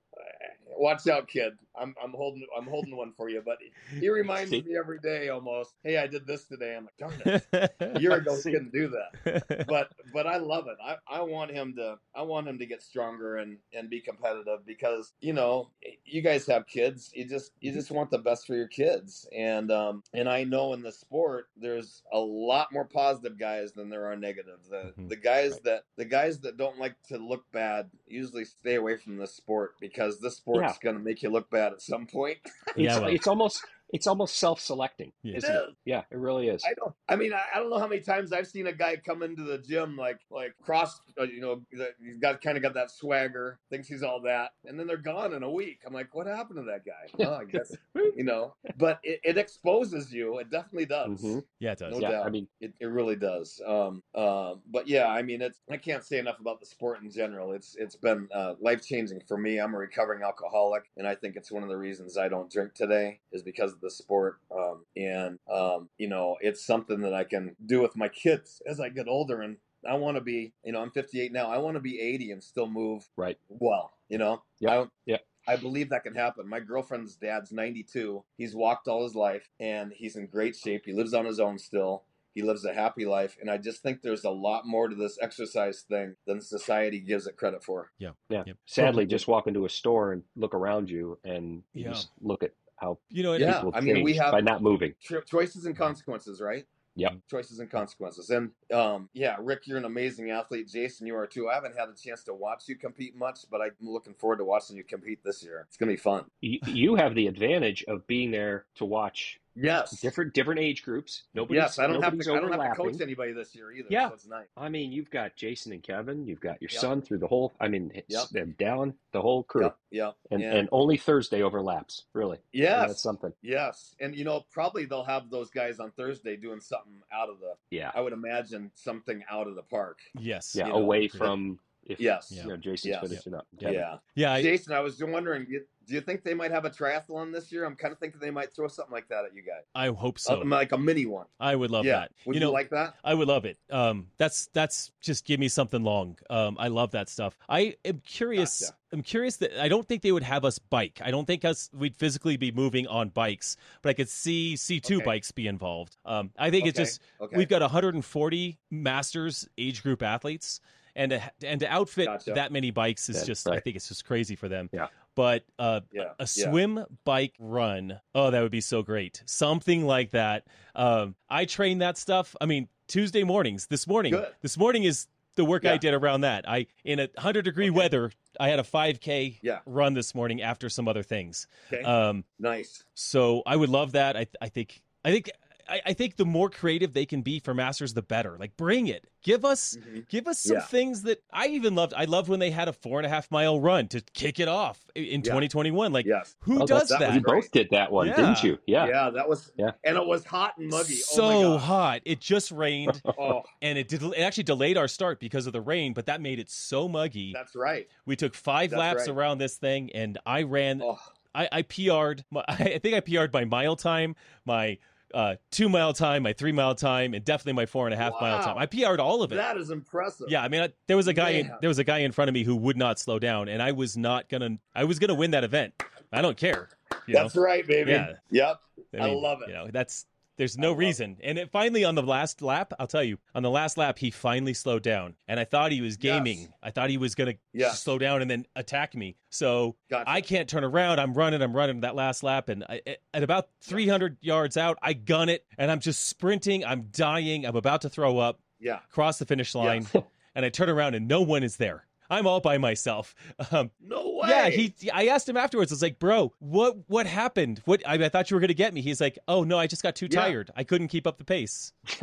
watch out, kid. I'm, I'm holding, I'm holding one for you. But he reminds me every day almost. Hey, I did this today. I'm like, darn it, a year ago he couldn't do that. But, but I love it. I, I want him to, I want him to get stronger and, and be competitive because you know, you guys have kids. You just, you just want the best for your kids. And, um, and I know in the sport there's a lot more positive guys than there are negative. The,
Mhm.
the guys
Right.
that, the guys that don't like to look bad usually stay away from the sport because this sport's
Yeah.
going to make you look bad at some point.
It's,
Yeah, well.
it's almost it's almost self-selecting,
Yeah.
isn't it? Yeah, it really is.
I don't. I mean, I, I don't know how many times I've seen a guy come into the gym like like cross. Uh, you know, he's got kind of got that swagger, thinks he's all that, and then they're gone in a week. I'm like, what happened to that guy? Oh, I guess you know. But it, it exposes you. It definitely does.
Mhm.
yeah, it does.
No
yeah,
doubt.
I mean,
It, it really does. Um, um, but yeah, I mean, it's I can't say enough about the sport in general. It's it's been uh, life changing for me. I'm a recovering alcoholic, and I think it's one of the reasons I don't drink today is because of the sport. Um, and um, you know, it's something that I can do with my kids as I get older. And I want to be, you know, I'm 58 now. I want to be 80 and still move
right.
well. You know,
Yeah,
I,
yeah.
I believe that can happen. My girlfriend's dad's 92. He's walked all his life and he's in great shape. He lives on his own still. He lives a happy life. And I just think there's a lot more to this exercise thing than society gives it credit for.
Yeah.
yeah.
Sadly, just walk into a store and look around you, and you
Yeah.
just look at how
You know,
Yeah, I mean, we
change
have-
by not moving.
Choices and consequences, right?
Yep.
Choices and consequences. And um, yeah, Rick, you're an amazing athlete. Jason, you are too. I haven't had a chance to watch you compete much, but I'm looking forward to watching you compete this year. It's going to be fun.
You, you have the advantage of being there to watch
Yes.
different different age groups. Nobody's,
yes, I don't have to. I don't have to coach anybody this year either.
Yeah.
so it's nice.
I mean, you've got Jason and Kevin. You've got your
Yep.
son through the whole. I mean,
Yep.
them down the whole crew,
Yep. Yep.
and
and,
and only Thursday overlaps. Really, And
yes,
that's something.
yes, and you know probably they'll have those guys on Thursday doing something out of the.
Yeah,
I would imagine something out of the park.
yes,
yeah,
you know,
away
yeah.
from if
Yes.
you know Jason's
Yes.
finishing up.
Yeah.
Yeah.
Yeah, I,
Jason, I was wondering, do you, do you think they might have a triathlon this year? I'm kind of thinking they might throw something like that at you guys,
I hope so.
Uh, like a mini one.
I would love
yeah.
that.
Would
you
you,
know,
like that?
I would love it. Um, that's that's just give me something long. Um, I love that stuff. I am curious.
Gotcha.
I'm curious that I don't think they would have us bike. I don't think us we'd physically be moving on bikes, but I could see C2
Okay.
bikes be involved. Um, I think it's just
Okay.
we've got 140 masters age group athletes, and to, and to outfit
Gotcha.
that many bikes is
That's
just I think it's just crazy for them.
Yeah.
But uh,
yeah.
a
yeah.
swim bike run oh that would be so great something like that um i train that stuff i mean tuesday mornings this morning
Good.
this morning is the work i did around that i in a 100 degree
Okay.
weather i had a 5k
Yeah.
run this morning after some other things
Okay.
um
nice.
so i would love that i i think i think I, I think the more creative they can be for masters the better like bring it give us
Mhm.
give us some
Yeah.
things that i even loved i loved when they had a four and a half mile run to kick it off in
Yeah.
2021 like
Yes.
who
Oh,
does
that
that?
was
You both did that one,
Yeah.
didn't you? Yeah.
Yeah. That was.
Yeah.
And it was hot and muggy.
So
oh my
hot. It just rained
Oh,
and it did it actually delayed our start because of the rain, but that made it so muggy.
that's right.
we took 5
that's
laps
right.
around this thing and I ran
Oh,
I I PR'd my, I think I PR'd my mile time, my uh 2 mile time, my 3 mile time and definitely my four and a half mile time. I PR'd all of it.
that is impressive.
yeah, I mean, I, there was a guy in, there was a guy in front of me who would not slow down, and I was not gonna. I was gonna win that event. I don't care. You know?
That's right, baby.
Yeah.
Yep. I
mean,
love it.
You know, that's there's no reason. And it finally on the last lap, I'll tell you, on the last lap, he finally slowed down, and I thought he was gaming.
Yes.
I thought he was gonna
Yes.
slow down and then attack me. So
Gotcha.
I can't turn around. I'm running. I'm running that last lap, and I, at about 300 yards out, I gun it, and I'm just sprinting. I'm dying. I'm about to throw up.
yeah.
Cross the finish line, and I turn around, and no one is there. I'm all by myself. Um,
No way.
yeah, he. I asked him afterwards. I was like, "Bro, what what happened? What? I, I thought you were gonna get me." He's like, "Oh no, I just got too
Yeah.
tired. I couldn't keep up the pace."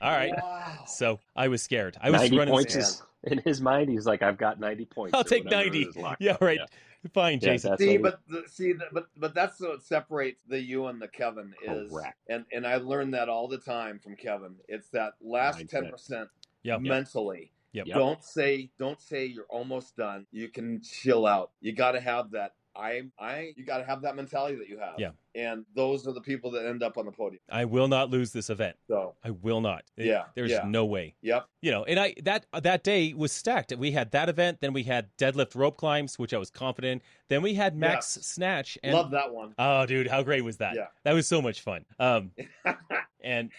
All right,
Wow.
so I was scared. I was
90
running.
points is in his mind. He's like, I've got 90 points.
I'll take 90. Yeah, right.
Yeah.
Fine,
Yeah,
Jason.
See, but the, see, the, but but that's what separates the you and the Kevin is,
Correct.
and and I learned that all the time from Kevin. It's that last ten percent
Yep.
mentally.
Yep.
Yep.
Don't say don't say you're almost done. You can chill out. You got to have that. I I you got to have that mentality that you have.
Yeah.
And those are the people that end up on the podium.
I will not lose this event.
So
I will not. It-
Yeah,
there's
yeah.
no way.
yep.
You know, and I that that day was stacked. We had that event, then we had deadlift rope climbs, which I was confident. Then we had max
Yes.
snatch. And
Love that one.
oh, dude, how great was that?
Yeah.
That was so much fun. Um, and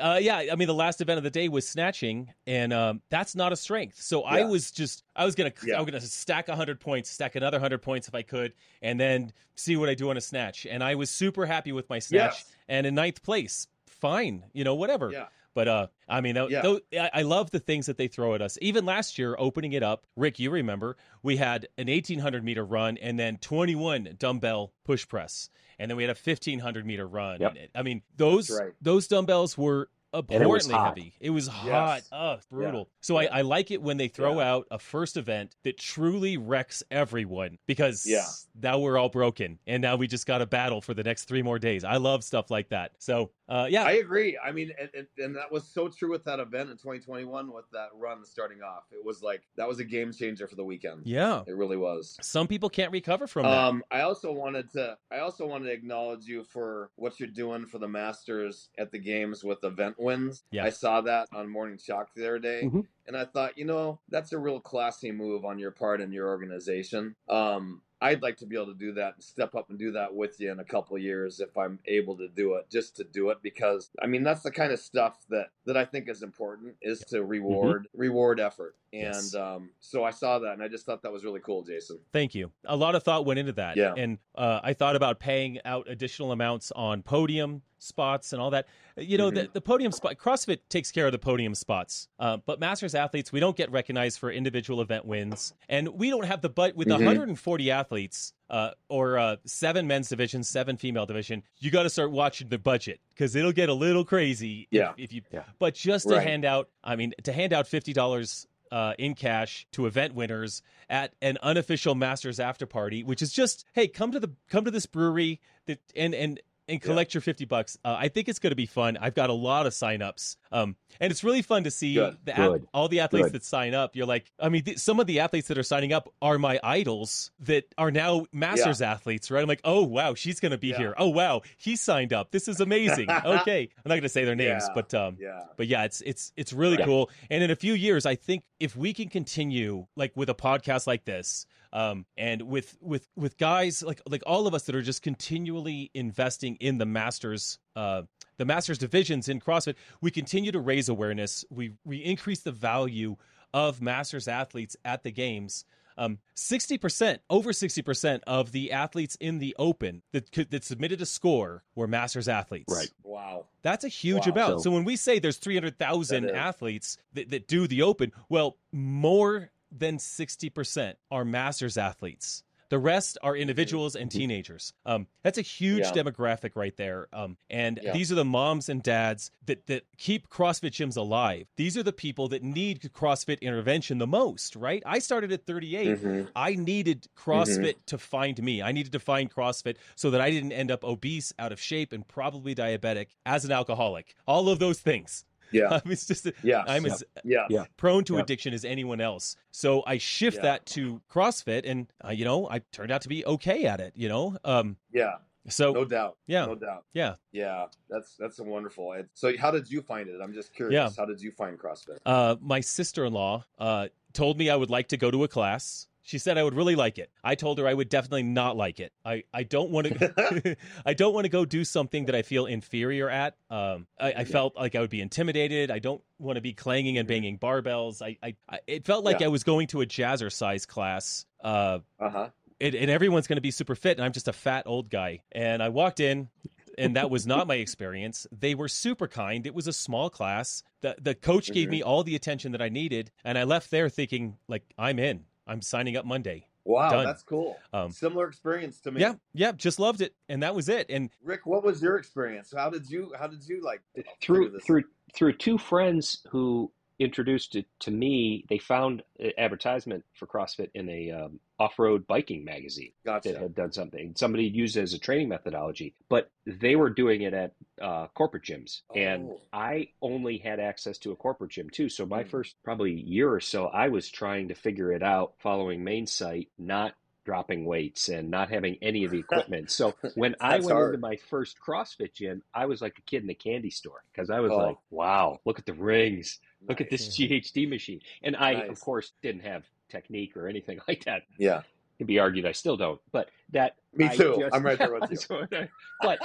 uh, yeah, I mean, the last event of the day was snatching, and um, that's not a strength. So I was just, I was gonna,
Yeah.
I was gonna stack hundred points, stack another hundred points if I could, and then see what I do on a snatch. And I was super happy with my snatch,
Yes.
and in ninth place, fine, you know, whatever.
Yeah.
But uh, I mean,
Yeah.
tho- I I love the things that they throw at us. Even last year, opening it up, Rick, you remember we had an 1800 meter run and then 21 dumbbell push press, and then we had a 1500 meter run.
Yep.
I mean, those
right.
those dumbbells were
it was
abhorrently
hot.
heavy. It was hot.
Yes.
Oh, it's brutal. So
Yeah.
I, I like it when they throw
Yeah.
out a first event that truly wrecks everyone because
Yeah.
now we're all broken and now we just got to battle for the next three more days. I love stuff like that. So uh, yeah,
I agree. I mean, and, and, and that was so true with that event in 2021 with that run starting off. It was like that was a game changer for the weekend.
yeah.
It really was.
Some people can't recover from that.
Um, I also wanted to I also wanted to acknowledge you for what you're doing for the Masters at the games with event wins.
Yeah.
I saw that on Morning Chalk the other day,
Mhm.
and I thought, you know, that's a real classy move on your part and your organization. Um, I'd like to be able to do that and step up and do that with you in a couple of years if I'm able to do it, just to do it because I mean that's the kind of stuff that that I think is important is to reward reward effort. And
Yes.
um, so I saw that and I just thought that was really cool, Jason.
Thank you. A lot of thought went into that.
Yeah.
And uh, I thought about paying out additional amounts on podium spots and all that. You know, the,
Mhm.
the podium spot, CrossFit takes care of the podium spots. Uh, but Masters athletes, we don't get recognized for individual event wins. And we don't have the but with
Mhm.
140 athletes. Uh, or uh, seven men's division, seven female division. You got to start watching the budget because it'll get a little crazy. if-
Yeah.
If, you,
Yeah.
but just to
Right.
hand out, I mean, to hand out fifty dollars uh, in cash to event winners at an unofficial Masters after party, which is just, hey, come to the come to this brewery that and and and collect your 50 bucks. Uh, I think it's going to be fun. I've got a lot of signups. Um, and it's really fun to see
Good.
the
Good.
all the athletes
Good.
that sign up. You're like, I mean, th- some of the athletes that are signing up are my idols that are now masters athletes, right? I'm like, oh wow, she's going to be
Yeah.
here. Oh wow, he signed up. This is amazing. okay, I'm not going to say their names,
Yeah.
but um,
Yeah.
but yeah, it's it's it's really
Yeah.
cool. And in a few years, I think if we can continue like with a podcast like this, um, and with with with guys like like all of us that are just continually investing in the masters, uh, the masters divisions in CrossFit, we continue to raise awareness. We we increase the value of masters athletes at the games. Um, 60%, over 60% of the athletes in the open that could, that submitted a score were masters athletes.
Right.
Wow.
That's a huge
Wow.
amount.
So-
So, when we say there's 300,000 athletes that, that do the open, well, more than 60% are masters athletes. The rest are individuals and
Mhm.
teenagers. Um, that's a huge
Yeah.
demographic right there. Um, and
Yeah.
these are the moms and dads that, that keep CrossFit gyms alive. These are the people that need CrossFit intervention the most, right? I started at 38.
Mhm.
I needed CrossFit to find me. I needed to find CrossFit so that I didn't end up obese, out of shape, and probably diabetic as an alcoholic. All of those things.
Yeah.
I'm just
Yeah.
I'm as
yeah.
Yeah.
prone to
Yeah.
addiction as anyone else. So I shift
Yeah.
that to CrossFit, and uh, you know I turned out to be okay at it. You know, um,
Yeah.
so
No doubt.
yeah,
No doubt.
yeah.
Yeah. That's that's a wonderful. So how did you find it? I'm just curious. Yeah. How did you find CrossFit?
Uh, my sister-in-law uh, told me I would like to go to a class. She said I would really like it. I told her I would definitely not like it. I, I don't want to I don't want to go do something that I feel inferior at. Um, I, I felt like I would be intimidated. I don't want to be clanging and banging barbells. I, I, I it felt like
Yeah.
I was going to a jazzercise class. Uh,
Uh huh.
and, and everyone's going to be super fit, and I'm just a fat old guy. And I walked in, and that was not my experience. They were super kind. It was a small class. the The coach gave
Mhm.
me all the attention that I needed, and I left there thinking, like, I'm in. I'm signing up Monday.
Wow,
Done.
that's cool.
Um,
Similar experience to me.
Yeah, yeah, just loved it, and that was it. And
Rick, what was your experience? How did you how did you like
through
this-
through through two friends who introduced it to me. They found advertisement for CrossFit in a um, off-road biking magazine that had done something. Somebody used it as a training methodology, but they were doing it at uh, corporate gyms, and
Oh.
I only had access to a corporate gym too. So my
Hmm.
first probably year or so, I was trying to figure it out, following main site, not dropping weights and not having any of the equipment. So when I went
hard.
into my first CrossFit gym, I was like a kid in a candy store because I was
Oh.
like, "Wow, look at the rings! Look at this GHD machine!" And I,
Nice.
of course, didn't have technique or anything like that.
Yeah.
It can be argued I still don't, but that
Me
I
too.
just-
I'm right there with you.
But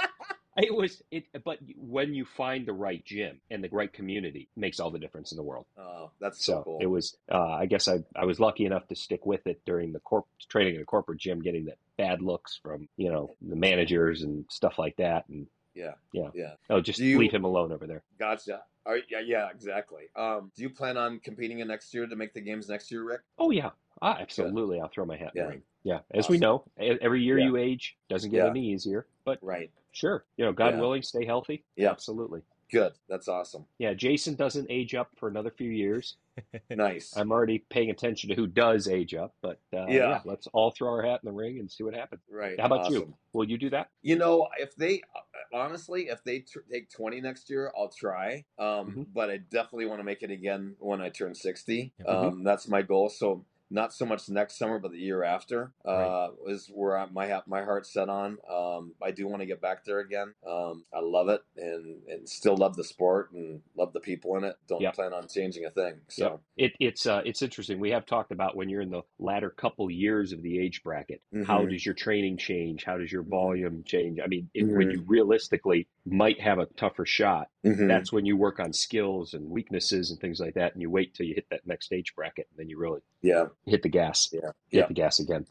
it was it. But when you find the right gym and the right community, it makes all the difference in the world.
Oh, that's so,
So
cool.
it was. Uh, I guess I I was lucky enough to stick with it during the corp training in a corporate gym, getting the bad looks from you know the managers and stuff like that, and
yeah.
yeah.
Yeah.
oh, just
you-
leave him alone over there.
Gotcha. All right, yeah, yeah, exactly. Um, do you plan on competing in next year to make the games next year, Rick?
Oh yeah, ah, absolutely. I'll throw my hat in
Yeah.
the ring. Yeah, as we know, every year
Yeah.
you age doesn't get
Yeah.
any easier, but
Right.
Sure, you know, God
Yeah.
willing, stay healthy.
Yeah.
absolutely.
Good. That's awesome.
Yeah, Jason doesn't age up for another few years.
Nice.
I'm already paying attention to who does age up, but uh,
Yeah.
yeah. let's all throw our hat in the ring and see what happens.
right.
How about you? Will you do that?
You know, if they honestly, if they tr- take twenty next year, I'll try. Um,
Mhm.
but I definitely want to make it again when I turn sixty.
Mhm.
Um, that's my goal. So not so much next summer, but the year after uh, is where I, my my heart's set on. Um, I do want to get back there again. Um, I love it and and still love the sport and love the people in it. Don't
Yep.
plan on changing a thing. So
It, it's uh, it's interesting. We have talked about when you're in the latter couple years of the age bracket. How
Mhm.
does your training change? How does your volume change? I mean, it,
Mm-hmm.
when you realistically might have a tougher shot,
Mhm.
that's when you work on skills and weaknesses and things like that, and you wait till you hit that next age bracket, and then you really
yeah,
hit the gas.
Yeah.
Hit
Yeah.
the gas again.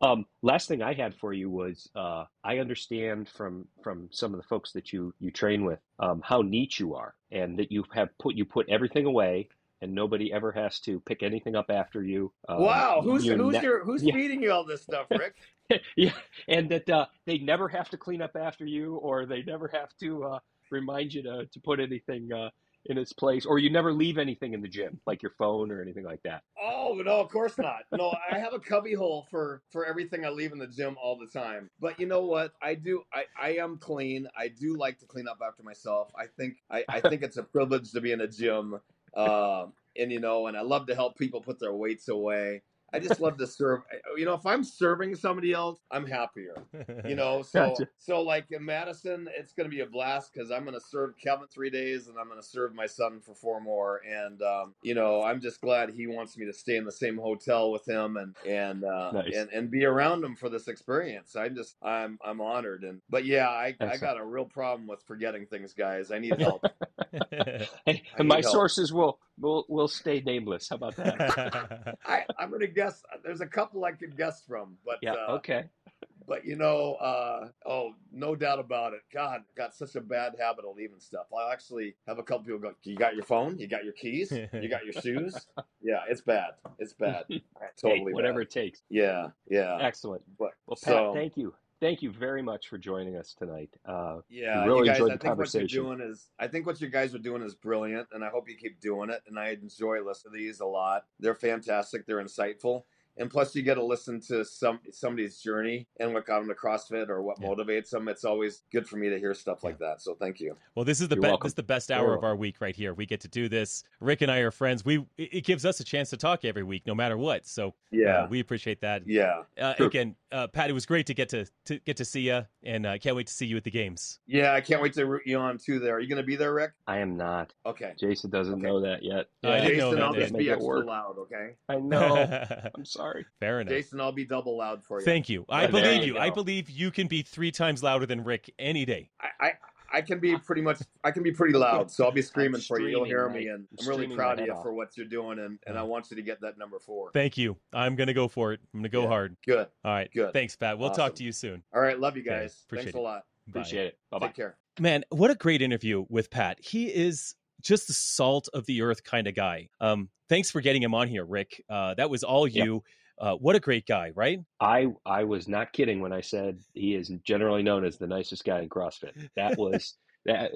Um, last thing I had for you was uh, I understand from from some of the folks that you you train with um, how neat you are, and that you have put you put everything away, and nobody ever has to pick anything up after you. Um,
wow, who's who's
ne-
your who's
Yeah.
feeding you all this stuff, Rick?
yeah, and that uh, they never have to clean up after you, or they never have to uh, remind you to, to put anything uh, in its place, or you never leave anything in the gym, like your phone or anything like that.
Oh no, of course not. No, I have a cubby hole for for everything I leave in the gym all the time. But you know what? I do. I I am clean. I do like to clean up after myself. I think I I think it's a privilege to be in a gym. Um, and you know, and I love to help people put their weights away. I just love to serve. You know, if I'm serving somebody else, I'm happier. You know, so
Gotcha.
so like in Madison, it's going to be a blast because I'm going to serve Kevin three days, and I'm going to serve my son for four more. And um, you know, I'm just glad he wants me to stay in the same hotel with him and and uh,
Nice.
and and be around him for this experience. I'm just I'm I'm honored. And but yeah, I I got a real problem with forgetting things, guys. I need help.
Hey,
I
and my
help.
sources will will will stay nameless. How about that?
I, I'm gonna guess. There's a couple I could guess from, but
yeah.
uh,
Okay.
but you know, uh, oh, no doubt about it. God, got such a bad habit of leaving stuff. I'll actually have a couple people go, "You got your phone? You got your keys? You got your shoes? Yeah, it's bad. It's bad. Totally
Hey, whatever
bad.
it takes.
Yeah, yeah.
Excellent.
But
Well, Pat,
so
thank you. Thank you very much for joining us tonight. Uh,
yeah,
really
you guys.
enjoyed
I
the
think what you're
conversation.
doing is, I think what you guys are doing is brilliant, and I hope you keep doing it. And I enjoy listening to these a lot. They're fantastic. They're insightful. And plus, you get to listen to some somebody's journey and what got them to CrossFit or what
Yeah.
motivates them. It's always good for me to hear stuff like that. So thank you.
Well, this is the best. This is the best hour of our week right here. We get to do this. Rick and I are friends. We it it gives us a chance to talk every week, no matter what. So
Yeah,
uh, we appreciate that.
yeah,
Uh,
True.
again, uh, Pat, it was great to get to, to get to see you, and uh, can't wait to see you at the games.
yeah. I can't wait to root you on too. There, are you going to be there, Rick?
I am not.
Okay.
Jason doesn't
Okay.
know that yet.
Oh, I didn't know
Jason,
that,
I'll just be extra
work.
loud. Okay.
I know. I'm sorry.
Fair enough.
Jason, I'll be double loud for you.
Thank you. I believe
you
you. I believe you can be three times louder than Rick any day.
I, I I can be pretty much I can be pretty loud, so I'll be screaming for you. You'll hear
my-
me, and
I'm
I'm really proud of you
head
for what you're doing, and, and I want you to get that number four.
Thank you. I'm gonna go for it. I'm gonna go
Yeah.
hard.
Good.
All right.
Good.
Thanks, Pat. We'll talk to you soon.
All right, love you
Okay,
guys.
appreciate
Thanks
it.
a lot.
Bye.
Appreciate it. Bye bye.
Take care.
Man, what a great interview with Pat. He is just the salt of the earth kind of guy. Um, thanks for getting him on here, Rick. Uh, that was all
Yep.
you. Uh, what a great guy, right?
I I was not kidding when I said he is generally known as the nicest guy in CrossFit. That was that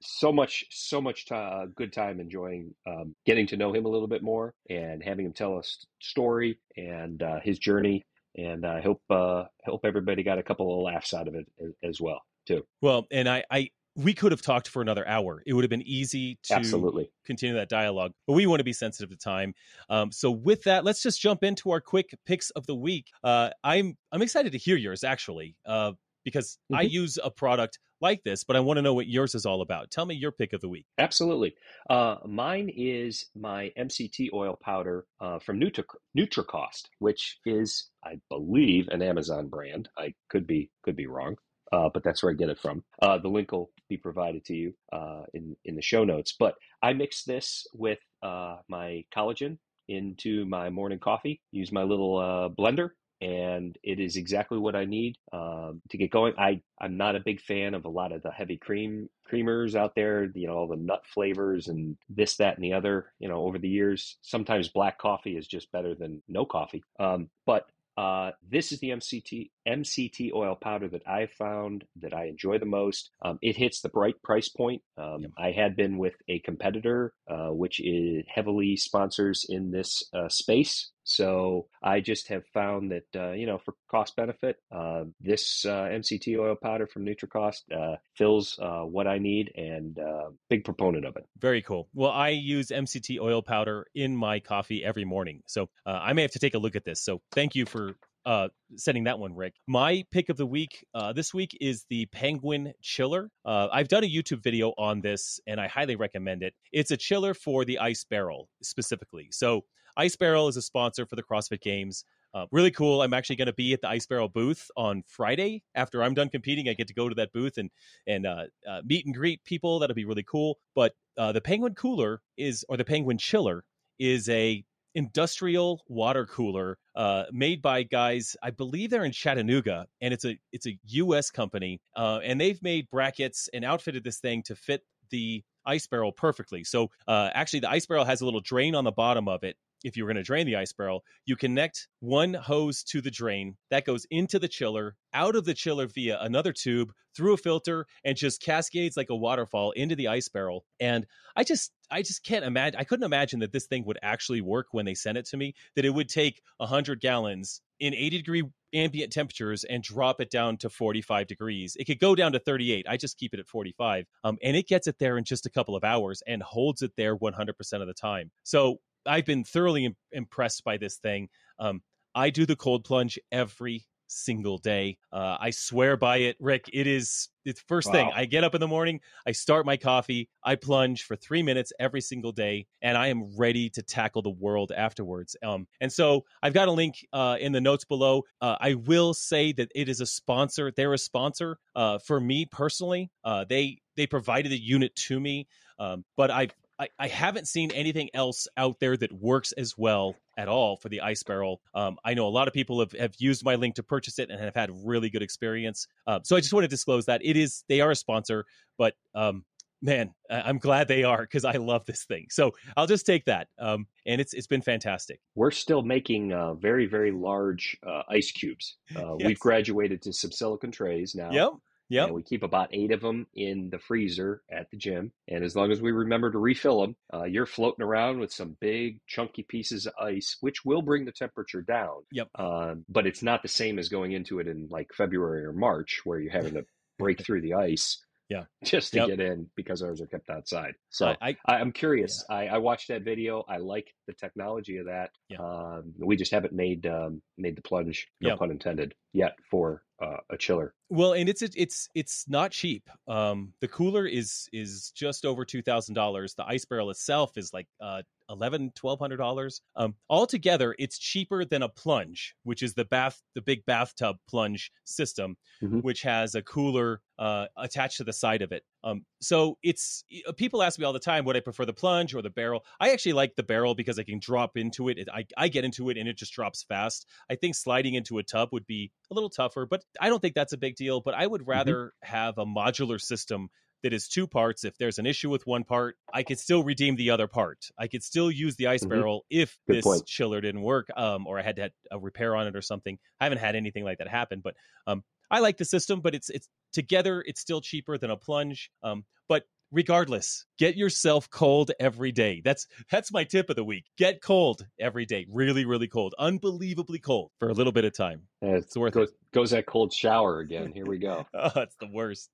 so much so much ti uh, good time enjoying um, getting to know him a little bit more and having him tell us story and uh, his journey. And I hope uh, hope everybody got a couple of laughs out of it as, as well too.
Well, and I, I, we could have talked for another hour. It would have been easy to
Absolutely.
continue that dialogue, but we want to be sensitive to time. Um, so with that, let's just jump into our quick picks of the week. Uh, I'm, I'm excited to hear yours actually, uh, because I
Mhm.
use a product like this, but I want to know what yours is all about. Tell me your pick of the week.
Absolutely. Uh, mine is my MCT oil powder uh, from Nutri- NutriCost, which is, I believe, an Amazon brand. I could be could be wrong, uh, but that's where I get it from. Uh, the link will be provided to you uh, in in the show notes. But I mix this with uh, my collagen into my morning coffee. Use my little uh, blender. And it is exactly what I need um, to get going. I I'm not a big fan of a lot of the heavy cream creamers out there. You know all the nut flavors and this, that, and the other. You know over the years, sometimes black coffee is just better than no coffee. Um, but uh, this is the MCT MCT oil powder that I found that I enjoy the most. Um, it hits the right price point. Um,
Yep.
I had been with a competitor, uh, which is heavily sponsors in this uh, space. So I just have found that uh, you know for cost benefit, uh, this uh, MCT oil powder from NutriCost uh, fills uh, what I need, and uh, big proponent of it.
Very cool. Well, I use MCT oil powder in my coffee every morning. So I may have to take a look at this. So thank you for uh, sending that one, Rick. My pick of the week uh, this week is the Penguin Chiller. Uh, I've done a YouTube video on this and I highly recommend it. It's a chiller for the ice barrel specifically. So Ice Barrel is a sponsor for the CrossFit Games. Uh, really cool. I'm actually going to be at the Ice Barrel booth on Friday after I'm done competing. I get to go to that booth and and uh, uh, meet and greet people. That'll be really cool. But uh, the Penguin Cooler is, or the Penguin Chiller, is a industrial water cooler uh, made by guys. I believe they're in Chattanooga, and it's a it's a U.S. company, uh, and they've made brackets and outfitted this thing to fit the ice barrel perfectly. So uh, actually, the ice barrel has a little drain on the bottom of it. If you were going to drain the ice barrel, you connect one hose to the drain that goes into the chiller, out of the chiller via another tube through a filter, and just cascades like a waterfall into the ice barrel. And I just I just can't imagine. I couldn't imagine that this thing would actually work when they sent it to me. That it would take hundred gallons in 80 degree ambient temperatures and drop it down to 45 degrees. It could go down to 38. I just keep it at 45. Um, and it gets it there in just a couple of hours and holds it there 100% of the time. So I've been thoroughly Im- impressed by this thing. Um, I do the cold plunge every single day. Uh, I swear by it, Rick. It is the first wow. thing. I get up in the morning, I start my coffee, I plunge for three minutes every single day, and I am ready to tackle the world afterwards. Um, and so I've got a link uh, in the notes below. Uh, I will say that it is a sponsor. They're a sponsor uh, for me personally. Uh, they they provided the unit to me. Um, but I've I, I haven't seen anything else out there that works as well at all for the ice barrel. Um, I know a lot of people have, have used my link to purchase it and have had really good experience. Uh, so I just want to disclose that it is they are a sponsor, but um, man, I'm glad they are because I love this thing. So I'll just take that, um, and it's it's been fantastic.
We're still making uh, very very large uh, ice cubes. Uh, yes. We've graduated to some silicon trays now.
Yep. Yeah,
we keep about eight of them in the freezer at the gym, and as long as we remember to refill them, uh, you're floating around with some big chunky pieces of ice, which will bring the temperature down.
Yep.
Uh, but it's not the same as going into it in like February or March, where you're having to break through the ice
yeah
just to yep. get in because ours are kept outside so i, I am curious yeah. I, I, watched that video i like the technology of that yeah. um, we just haven't made um, made the plunge no pun intended yet for uh, a chiller.
Well and it's it's it's not cheap. Um, the cooler is is just over two thousand dollars. The ice barrel itself is like uh, eleven twelve hundred dollars. Um altogether it's cheaper than a plunge which is the bath the big bathtub plunge system mm-hmm. which has a cooler uh, attached to the side of it um so it's uh, people ask me all the time would i prefer the plunge or the barrel i actually like the barrel because i can drop into it. it I, I get into it and it just drops fast i think sliding into a tub would be a little tougher but i don't think that's a big deal but i would mm-hmm. rather mm-hmm. have a modular system that is two parts. If there's an issue with one part, I could still redeem the other part. I could still use the ice mm-hmm. barrel if Good this point. chiller didn't work, um, or I had to have a repair on it or something. I haven't had anything like that happen, but um, I like the system. But it's it's together, it's still cheaper than a plunge. Um, but regardless get yourself cold every day. That's that's my tip of the week. Get cold every day. Really really cold. Unbelievably cold for a little bit of time.
Yeah, it's worth goes, it goes that cold shower again. Here we go.
Oh it's the worst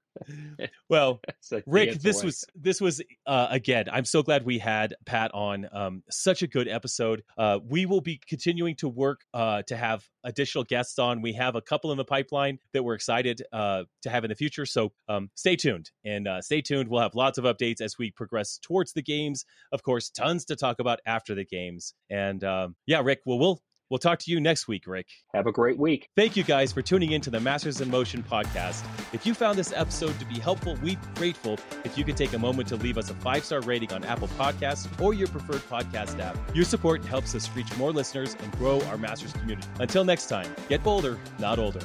well, Rick, this was this was uh, again. I'm so glad we had Pat on. Um, such a good episode. Uh, we will be continuing to work uh, to have additional guests on. We have a couple in the pipeline that we're excited uh, to have in the future. So um, stay tuned and uh, stay tuned. We'll have lots of updates as we progress towards the games. Of course, tons to talk about after the games. And um, yeah, Rick, well, we'll We'll talk to you next week, Rick.
Have a great week.
Thank you guys for tuning in to the Masters in Motion podcast. If you found this episode to be helpful, we'd be grateful if you could take a moment to leave us a five star rating on Apple Podcasts or your preferred podcast app. Your support helps us reach more listeners and grow our Masters community. Until next time, get bolder, not older.